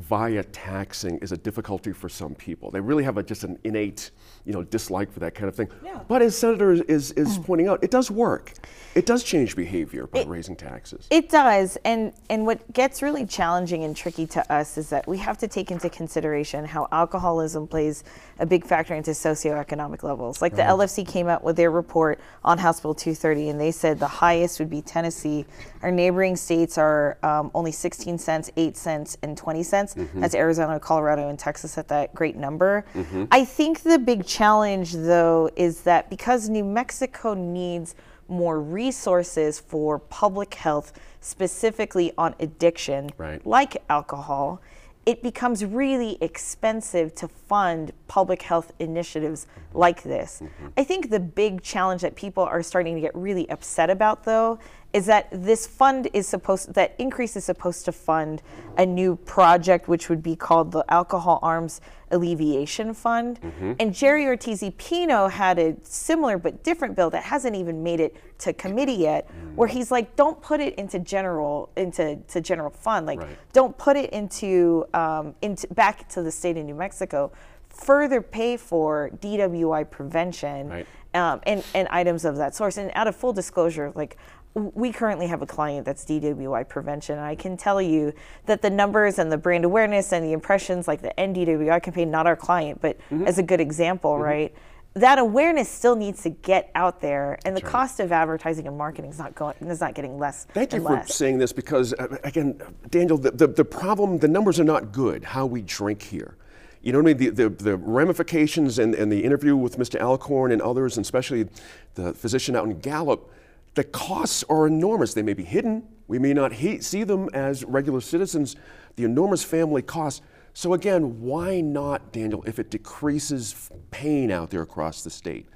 via taxing is a difficulty for some people. They really have a, just an innate, you know, dislike for that kind of thing. Yeah. But as Senator is, is pointing out, it does work. It does change behavior by raising taxes. It does, and and what gets really challenging and tricky to us is that we have to take into consideration how alcoholism plays a big factor into socioeconomic levels. Like the LFC came out with their report on House Bill 230, and they said the highest would be Tennessee. Our neighboring states are um, only 16 cents, 8 cents, and 20 cents. Mm-hmm. That's Arizona, Colorado, and Texas at that great number. Mm-hmm. I think the big challenge, though, is that because New Mexico needs more resources for public health, specifically on addiction, Right. like alcohol, it becomes really expensive to fund public health initiatives like this. Mm-hmm. I think the big challenge that people are starting to get really upset about, though, is that this fund is supposed that increase is supposed to fund a new project which would be called the alcohol harms alleviation fund. Mm-hmm. And jerry ortiz pino had a similar but different bill that hasn't even made it to committee yet mm. where he's like don't put it into general into to general fund. Like Right. don't put it into um, into back to the state of new mexico further pay for dwi prevention Right. um, and, and items of that source. And out of full disclosure, like we currently have a client that's DWI prevention. And I can tell you that the numbers and the brand awareness and the impressions, like the ENDWI campaign, not our client, but Mm-hmm. as a good example, right? That awareness still needs to get out there, and the cost of advertising and marketing is not going is not getting less. Thank you and for saying this because, uh, again, Daniel, the, the, the problem, the numbers are not good, how we drink here. You know what I mean? The, the, the ramifications and, and the interview with Mr. Alcorn and others, and especially the physician out in Gallup, the costs are enormous. They may be hidden. We may not he- see them as regular citizens, the enormous family costs. So, again, why not, Daniel, if it decreases pain out there across the state?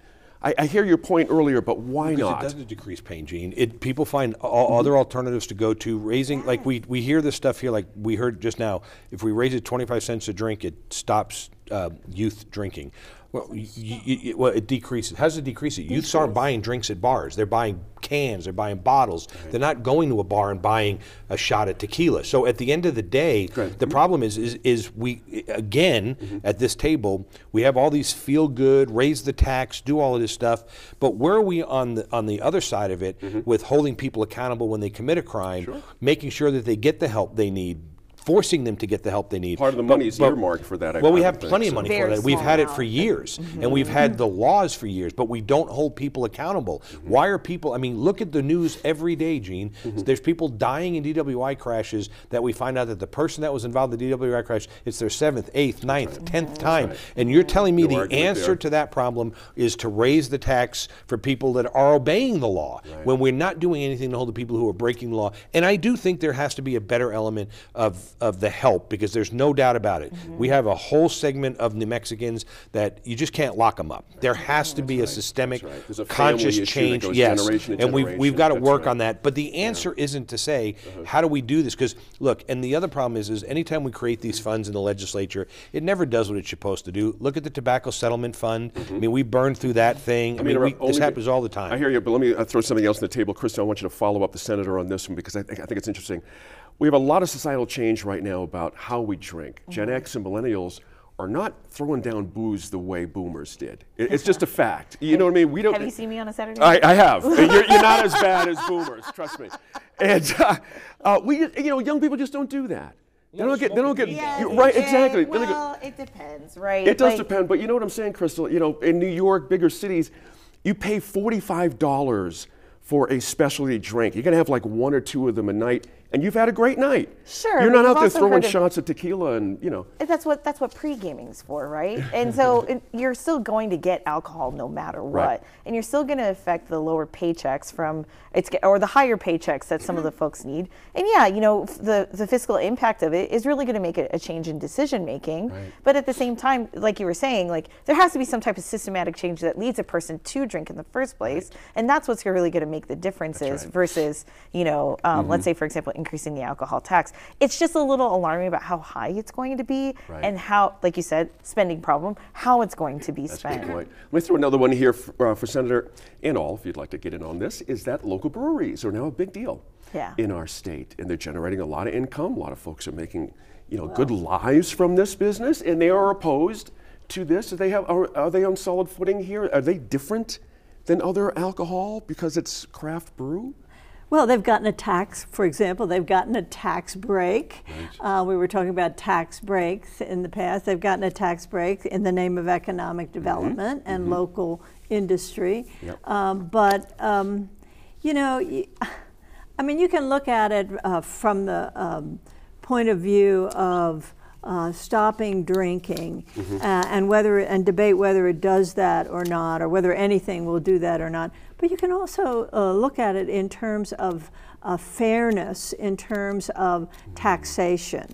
I, I hear your point earlier, but why Because not? it doesn't decrease pain, Gene. It people find all other alternatives to go to. Raising like we we hear this stuff here, like we heard just now. If we raise it twenty five cents a drink, it stops uh, youth drinking. Well, y y y- well, it decreases. How does it decrease it? Youths aren't buying drinks at bars. They're buying cans. They're buying bottles. They're not going to a bar and buying a shot of tequila. So at the end of the day, the problem is is is we again at this table we have all these feel good, raise the tax, do all of this stuff, but where are we on the on the other side of it with holding people accountable when they commit a crime, making sure that they get the help they need? Forcing them to get the help they need. Part of the But- money is but- earmarked for that, I- Well, we have would think, plenty of so. money for that. We've had it for amount. years, and we've had the laws for years, but we don't hold people accountable. Mm-hmm. Why are people? I mean, look at the news every day, Gene. Mm-hmm. There's people dying in DWI crashes that we find out that the person that was involved in the DWI crash, it's their seventh, eighth, ninth, tenth time, and you're telling me No the answer to that problem is to raise the tax for people that are obeying the law when we're not doing anything to hold the people who are breaking the law. And I do think there has to be a better element of of the help because there's no doubt about it. We have a whole segment of New Mexicans that you just can't lock them up. There has to be a systemic, right. A conscious family issue that change. yes, and we've we've got to work right. on that. But the answer isn't to say Uh-huh. how do we do this? Because look, and the other problem is, is anytime we create these funds in the legislature, it never does what it's supposed to do. Look at the tobacco settlement fund. I mean, we burned through that thing. I, mean, we, this happens all the time. I hear you, but let me uh, throw something else on the table. Kristen, I want you to follow up the senator on this one because I I think it's interesting. We have a lot of societal change right now about how we drink. Gen Mm-hmm. X and millennials are not throwing down booze the way boomers did. It- it's [LAUGHS] just a fact. You know what I mean? We don't. Have you seen me on a Saturday? I, I have. [LAUGHS] You're, you're not as bad as boomers, trust me. And uh, uh, we, you know, young people just don't do that. They don't get. They don't get. Yeah, you- right. Exactly. They don't get- Well, it depends, right? it does Like- depend, but you know what I'm saying, Crystal? You know, in New York, bigger cities, you pay $45 for a specialty drink. You're going to have like one or two of them a night, and you've had a great night. Sure, You're not out there throwing shots of tequila and, you know. that's what that's what pre-gaming's for, right? And so [LAUGHS] it, you're still going to get alcohol no matter what, Right. and you're still going to affect the lower paychecks from it's or the higher paychecks that some of the folks need. And yeah, you know the the fiscal impact of it is really going to make a, a change in decision making. Right. But at the same time, like you were saying, like there has to be some type of systematic change that leads a person to drink in the first place, and that's what's really going to make the differences versus you know, um, let's say for example increasing the alcohol tax. It's just a little alarming about how high it's going to be Right. and how, like you said, spending problem, how it's going to be That's a spent. good point. Let me throw another one here for, uh, for Senator and all, if you'd like to get in on this, is that local breweries are now a big deal Yeah. in our state, and they're generating a lot of income. A lot of folks are making, you know, good lives from this business, and they are opposed to this. Do they have are, are they on solid footing here? Are they different than other alcohol because it's craft brew? Well, they've gotten a tax, for example, they've gotten a tax break. Uh, we were talking about tax breaks in the past. They've gotten a tax break in the name of economic development and local industry. Yep. Um, but, um, you know, I mean, you can look at it uh, from the um, point of view of uh, stopping drinking uh, and whether and debate whether it does that or not, or whether anything will do that or not. But you can also uh, look at it in terms of uh, fairness, in terms of taxation,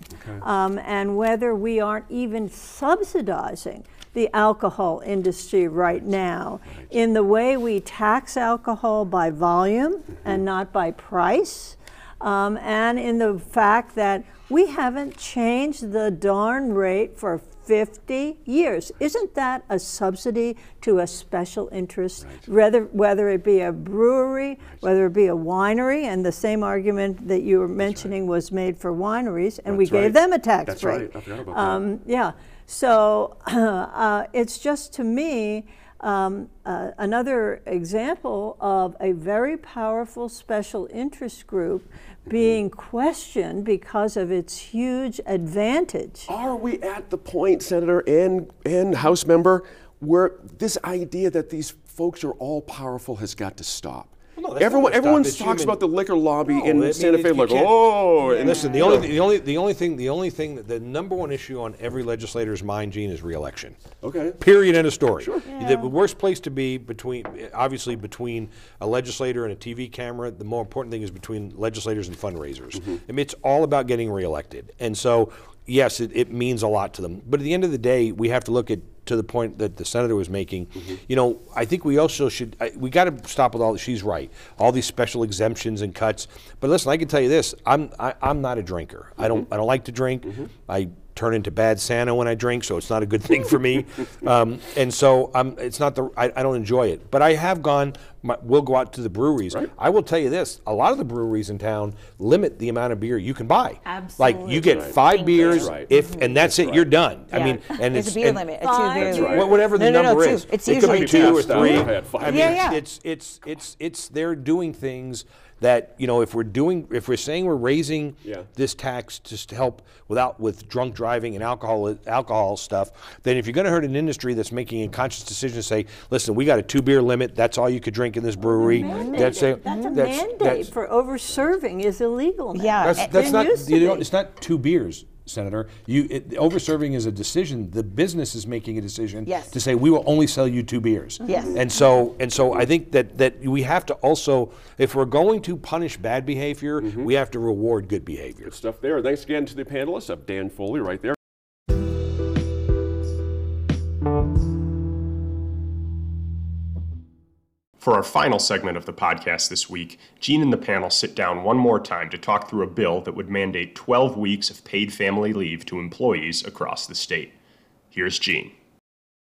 um, and whether we aren't even subsidizing the alcohol industry right now in the way we tax alcohol by volume and not by price, um, and in the fact that we haven't changed the darn rate for 50 years. Isn't that a subsidy to a special interest? Whether, whether it be a brewery, whether it be a winery, and the same argument that you were mentioning was made for wineries, and we That's right. gave them a tax That's break. right. I forgot about that. Um, yeah. So [CLEARS THROAT] uh, it's just to me um, uh, another example of a very powerful special interest group being questioned because of its huge advantage. Are we at the point, Senator and, and House member, where this idea that these folks are all powerful has got to stop? No, everyone everyone talks human- about the liquor lobby No, I in mean, Santa Fe, you like, can't- oh, and Listen, the you only, the only, the only thing, the only thing, that the number one issue on every legislator's mind, Gene, is reelection. Okay. Period. End of story. The worst place to be between, obviously, between a legislator and a TV camera. The more important thing is between legislators and fundraisers. Mm-hmm. I mean, it's all about getting reelected, and so yes, it, it means a lot to them. But at the end of the day, we have to look at to the point that the senator was making. Mm-hmm. You know, I think we also should. I, we got to stop with all. She's right. All these special exemptions and cuts. But listen, I can tell you this: I'm I, I'm not a drinker. I don't I don't like to drink. I turn into bad Santa when I drink, so it's not a good thing for me. [LAUGHS] um, and so I'm, it's not the I, I don't enjoy it. But I have gone. My, we'll go out to the breweries. I will tell you this: a lot of the breweries in town limit the amount of beer you can buy. Absolutely. Like you get Absolutely. five beers right. if, and that's, it. You're done. I mean, and there's it's a beer and- limit, a two Fine. beer That's limit. right. Whatever the No, no, no, number two. is, It's it could be two two. or three. I've had five. I mean, Yeah, yeah. it's it's it's it's they're doing things that you know if we're doing if we're saying we're raising Yeah. this tax just to help without with drunk driving and alcohol alcohol stuff, then if you're going to hurt an industry that's making a conscious decision to say, listen, we got a two beer limit, that's all you could drink in this brewery. That's a That's a that's- mandate that's- for over serving is illegal now. Yeah, that's, that's not you know, be. it's not two beers, Senator. You it, over serving is a decision. The business is making a decision Yes. to say we will only sell you two beers. Yes. And so and so I think that that we have to also if we're going to punish bad behavior, Mm-hmm. we have to reward good behavior. Good stuff there. Thanks again to the panelists of Dan Foley right there. For our final segment of the podcast this week, Gene and the panel sit down one more time to talk through a bill that would mandate 12 weeks of paid family leave to employees across the state. Here's Gene.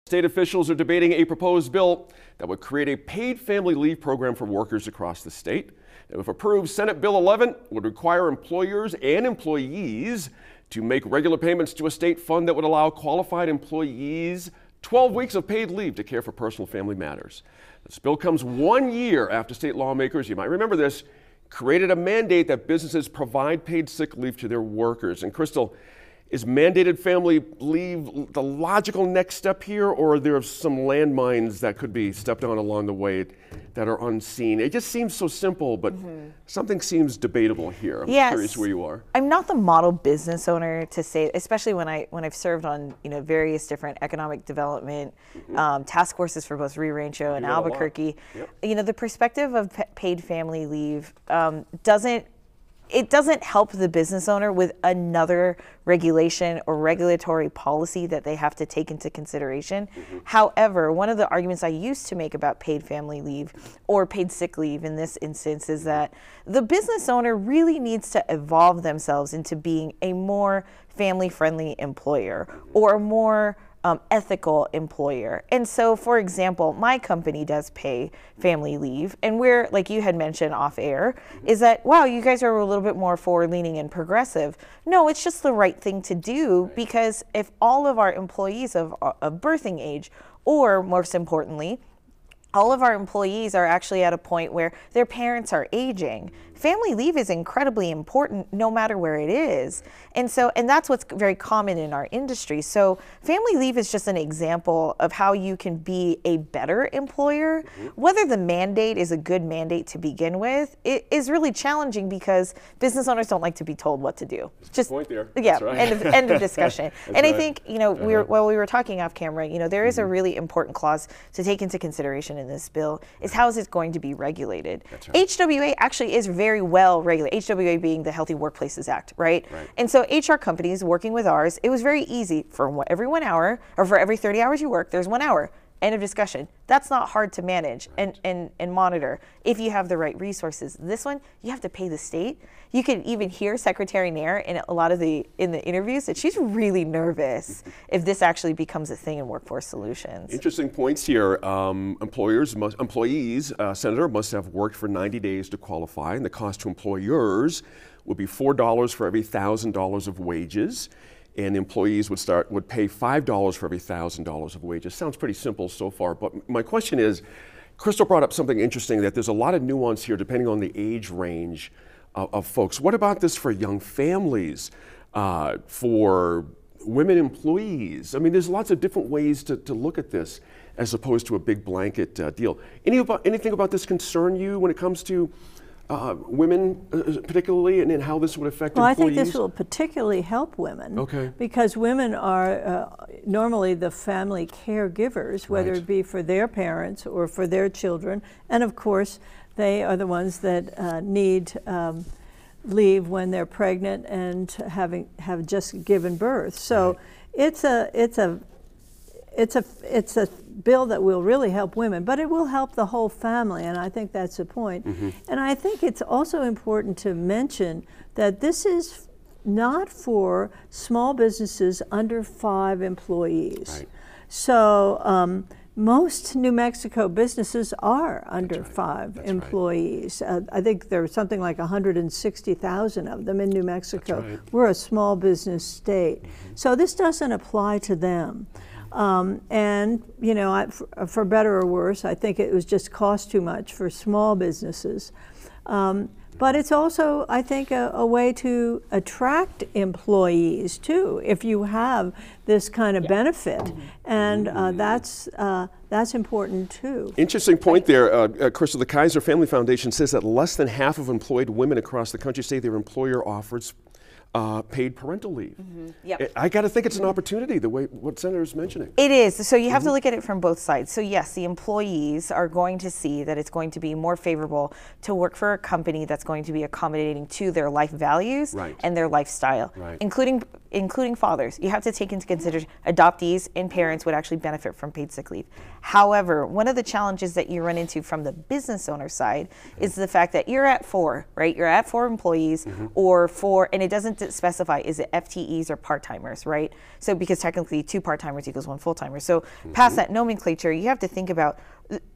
State officials are debating a proposed bill that would create a paid family leave program for workers across the state. If approved, Senate Bill 11 would require employers and employees to make regular payments to a state fund that would allow qualified employees 12 weeks of paid leave to care for personal family matters. This bill comes one year after state lawmakers, you might remember this, created a mandate that businesses provide paid sick leave to their workers. And Crystal, is mandated family leave the logical next step here, or are there some landmines that could be stepped on along the way that are unseen? It just seems so simple, but something seems debatable here. I'm Yes. curious where you are. I'm not the model business owner to say, especially when I when I've served on you know various different economic development um, task forces for both Rio Rancho and got a lot. Albuquerque. You know, the perspective of pa- paid family leave um, doesn't it doesn't help the business owner with another regulation or regulatory policy that they have to take into consideration. Mm-hmm. However, one of the arguments I used to make about paid family leave or paid sick leave in this instance is that the business owner really needs to evolve themselves into being a more family friendly employer or more um, ethical employer. And so, for example, my company does pay family leave, and we're, like you had mentioned off air, is that, wow, you guys are a little bit more forward leaning and progressive. No, it's just the right thing to do because if all of our employees of, of birthing age, or most importantly, all of our employees are actually at a point where their parents are aging family leave is incredibly important no matter where it is. And so, and that's what's very common in our industry. So, family leave is just an example of how you can be a better employer. Mm-hmm. Whether the mandate is a good mandate to begin with, it is really challenging because business owners don't like to be told what to do. Just point there. Yeah, right. end, of, end of [LAUGHS] discussion. and right. I think, you know, uh-huh. we were, while we were talking off camera, you know, there is mm-hmm. a really important clause to take into consideration in this bill is how is it going to be regulated? Right. HWA actually is very very well regulated, HWA being the Healthy Workplaces Act, right? right? And so HR companies working with ours, it was very easy for every one hour or for every 30 hours you work, there's one hour. End of discussion. That's not hard to manage and, and, and monitor if you have the right resources. This one, you have to pay the state. You can even hear Secretary Nair in a lot of the in the interviews that she's really nervous if this actually becomes a thing in workforce solutions. Interesting points here. Um, employers, must, employees, uh, Senator, must have worked for 90 days to qualify, and the cost to employers would be $4 for every $1,000 of wages and employees would start would pay five dollars for every thousand dollars of wages. Sounds pretty simple so far, but my question is, Crystal brought up something interesting that there's a lot of nuance here depending on the age range of, of folks. What about this for young families, uh, for women employees? I mean, there's lots of different ways to, to look at this as opposed to a big blanket uh, deal. Any about, anything about this concern you when it comes to uh, women, uh, particularly, and, and, how this would affect well, employees? I think this will particularly help women. Okay. Because women are uh, normally the family caregivers, whether right. it be for their parents or for their children, and of course, they are the ones that uh, need um, leave when they're pregnant and having have just given birth. So right. it's a it's a it's a it's a bill that will really help women, but it will help the whole family, and I think that's the point. Mm-hmm. And I think it's also important to mention that this is not for small businesses under five employees. Right. So um, most New Mexico businesses are under right. five That's employees. Right. Uh, I think there are something like 160,000 of them in New Mexico. Right. We're a small business state. Mm-hmm. So this doesn't apply to them. Um, and, you know, I, for, for, better or worse, I think it was just cost too much for small businesses. Um, but it's also, I think, a, a, way to attract employees too, if you have this kind of yeah. benefit, and uh, that's uh, that's important too. Interesting point there, uh, uh, Crystal. The Kaiser Family Foundation says that less than half of employed women across the country say their employer offers uh, paid parental leave. Mm-hmm. Yep. I got to think it's an opportunity, the way what Senator is mentioning. It is. So you have mm-hmm. to look at it from both sides. So, yes, the employees are going to see that it's going to be more favorable to work for a company that's going to be accommodating to their life values right. and their lifestyle, right. including including fathers. You have to take into consideration adoptees and parents would actually benefit from paid sick leave. However, one of the challenges that you run into from the business owner side is the fact that you're at four, right? You're at four employees mm-hmm. or four, and it doesn't specify is it FTEs or part timers, right? So because technically two part timers equals one full timer. So mm-hmm. past that nomenclature, you have to think about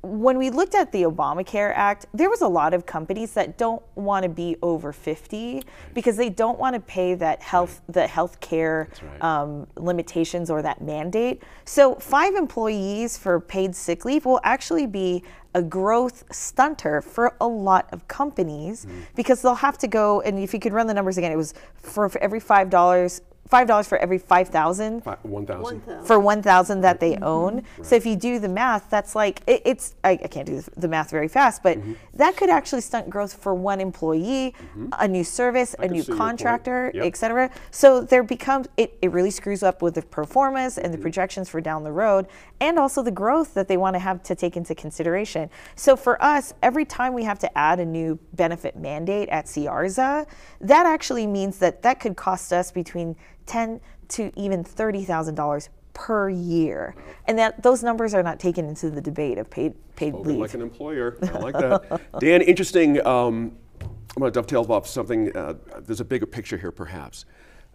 when we looked at the Obamacare Act, there was a lot of companies that don't want to be over 50 because they don't want to pay that health the health care right. um, limitations or that mandate. So five employees for paid sick leave will actually be a growth stunter for a lot of companies mm. because they'll have to go and if you could run the numbers again, it was for, for every five dollars five dollars for every five thousand 1,000. for 1000 that they own so if you do the math that's like it, it's I, I can't do the math very fast but Mm-hmm. that could actually stunt growth for one employee a new service a new see your point. contractor Yep. et cetera so there becomes it, it really screws up with the performance and Mm-hmm. the projections for down the road and also the growth that they want to have to take into consideration so for us every time we have to add a new benefit mandate at ciarza that actually means that that could cost us between 10 to even $30,000 per year. And that those numbers are not taken into the debate of paid paid Spoken leave. like an employer. I like [LAUGHS] that. Dan, interesting. Um, I'm going to dovetail off something. Uh, there's a bigger picture here, perhaps.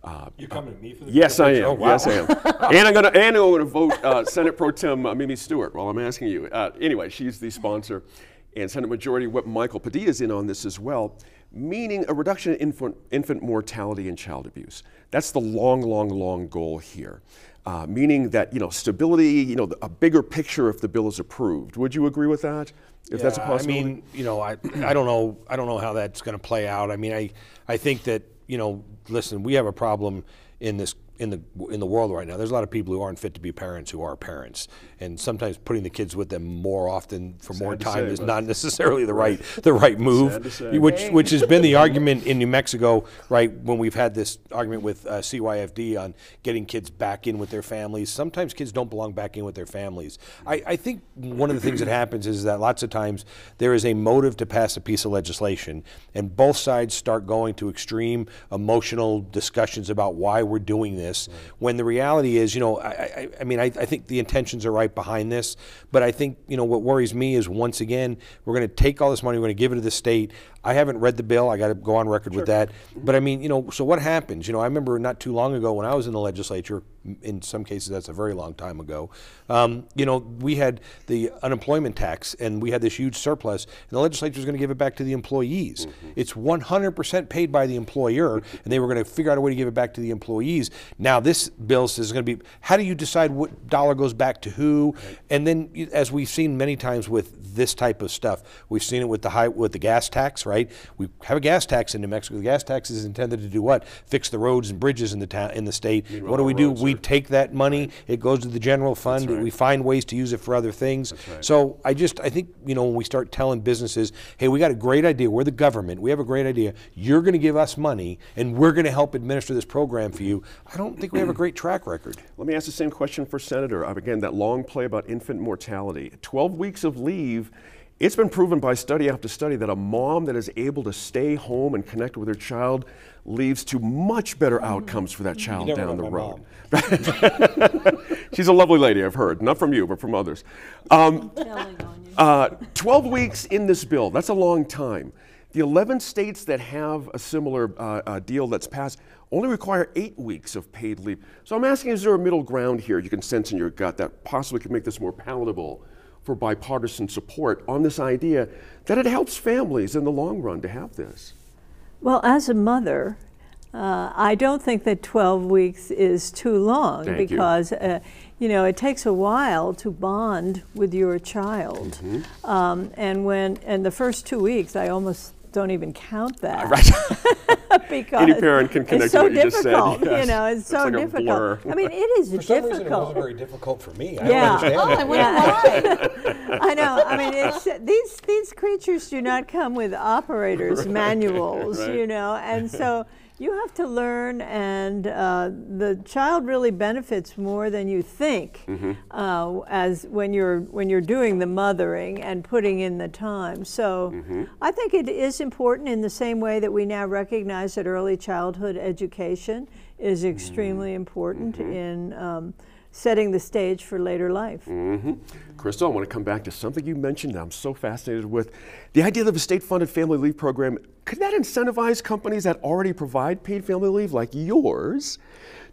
Uh, You're coming to me for the Yes, I am. Oh, wow. Yes, I am. [LAUGHS] and I'm going to and I'm going to vote uh, Senate Pro Tem uh, Mimi Stewart while I'm asking you. Uh, anyway, she's the sponsor, and Senate Majority Whip Michael Padilla is in on this as well, meaning a reduction in infant, infant mortality and child abuse. That's the long, long, long goal here. Uh, meaning that you know stability, you know, a bigger picture if the bill is approved. Would you agree with that? If that's a possibility. I mean, you know, I, I don't know, I don't know how that's going to play out. I mean, I, I think that you know, listen, we have a problem in this in the in the world right now. There's a lot of people who aren't fit to be parents who are parents, and sometimes putting the kids with them more often for more Sad to time say, is not necessarily the right the right move. Sad to say. Which which has been the argument in New Mexico, right? When we've had this argument with uh, CYFD on getting kids back in with their families. Sometimes kids don't belong back in with their families. I, I think one of the things that [CLEARS THROAT] happens is that lots of times there is a motive to pass a piece of legislation, and both sides start going to extreme emotional discussions about why we're doing this. When the reality is, you know, I, I, I mean, I, I think the intentions are right behind this, but I think you know what worries me is once again we're going to take all this money, we're going to give it to the state. I haven't read the bill. I got to go on record with that. But I mean, you know, so what happens? You know, I remember not too long ago when I was in the legislature. In some cases, that's a very long time ago. Um, you know, we had the unemployment tax, and we had this huge surplus, and the legislature was going to give it back to the employees. It's 100% paid by the employer, and they were going to figure out a way to give it back to the employees. Now, this bill says it's going to be how do you decide what dollar goes back to who? And then, as we've seen many times with this type of stuff, we've seen it with the high with the gas tax, right? We have a gas tax in New Mexico. The gas tax is intended to do what? Fix the roads and bridges in the town in the state. what do we do? We take that money. It goes to the general fund. right. We find ways to use it for other things. So I just I think you know when we start telling businesses, hey, we got a great idea. We're the government. We have a great idea. You're going to give us money, and we're going to help administer this program for you. I don't think we have a great track record. [CLEARS THROAT] Let me ask the same question for Senator. Uh, Again, that long play about infant mortality. 12 weeks of leave. It's been proven by study after study that a mom that is able to stay home and connect with her child leads to much better outcomes for that child never down the road. [LAUGHS] She's a lovely lady, I've heard. Not from you, but from others. Um, uh, 12 weeks in this bill, that's a long time. The 11 states that have a similar uh, uh, deal that's passed only require eight weeks of paid leave. So I'm asking, is there a middle ground here you can sense in your gut that possibly could make this more palatable for bipartisan support on this idea that it helps families in the long run to have this? Well, as a mother, uh, I don't think that 12 weeks is too long Thank you. because, uh, you know, it takes a while to bond with your child. Mm-hmm. Um, and when, and the first two weeks, I almost don't even count that. Uh, [LAUGHS] because Any parent can connect it's to so what you just said, difficult, yes. You know, it's, It's so like a difficult. blur. I mean, it is For some difficult. reason, it wasn't very difficult for me. I Yeah. don't understand Oh, I wonder why. [LAUGHS] I know. I mean, it's, these these creatures do not come with operators' [LAUGHS] manuals, right. you know, and so you have to learn, and uh, the child really benefits more than you think, Mm-hmm. uh, as when you're when you're doing the mothering and putting in the time. So, Mm-hmm. I think it is important in the same way that we now recognize that early childhood education is extremely important Mm-hmm. in. Um, Setting the stage for later life. Crystal, I want to come back to something you mentioned that I'm so fascinated with. The idea of a state funded family leave program, could that incentivize companies that already provide paid family leave, like yours,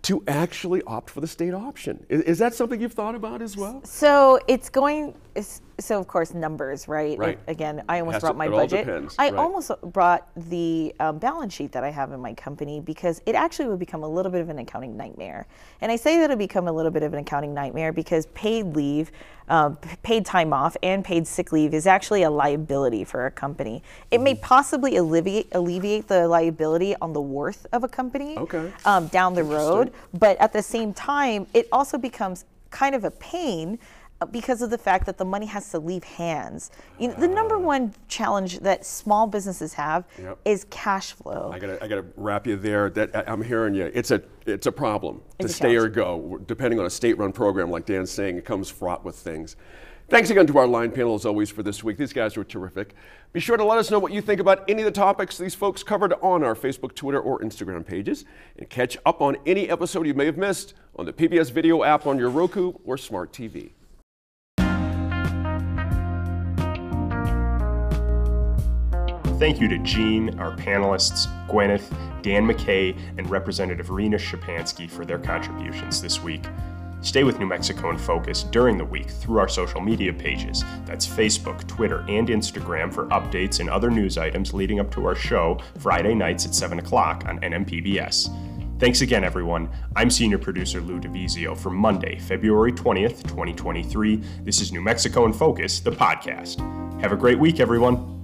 to actually opt for the state option? Is, is that something you've thought about as well? So it's going. it's- So of course numbers, right? Right. It- again, I almost Has to- brought my it all budget. depends, I right. almost brought the um, balance sheet that I have in my company because it actually would become a little bit of an accounting nightmare. And I say that it'll become a little bit of an accounting nightmare because paid leave, uh, paid time off, and paid sick leave is actually a liability for a company. It may possibly alleviate alleviate the liability on the worth of a company Okay. um, down the road, but at the same time, it also becomes kind of a pain because of the fact that the money has to leave hands. You know, the number one challenge that small businesses have Yep. is cash flow. I gotta, I gotta wrap you there. That I- I'm hearing you. It's a, it's a problem to a stay or go. Depending on a state-run program, like Dan's saying, it comes fraught with things. Thanks again to our line panel as always for this week. These guys were terrific. Be sure to let us know what you think about any of the topics these folks covered on our Facebook, Twitter, or Instagram pages, and catch up on any episode you may have missed on the PBS Video app on your Roku or smart TV. Thank you to Gene, our panelists, Gwyneth, Dan McKay, and Representative Reena Szczepanski for their contributions this week. Stay with New Mexico in Focus during the week through our social media pages. That's Facebook, Twitter, and Instagram for updates and other news items leading up to our show Friday nights at 7 o'clock on NMPBS. Thanks again, everyone. I'm senior producer Lou DiVizio for Monday, February 20th, 2023. This is New Mexico in Focus, the podcast. Have a great week, everyone.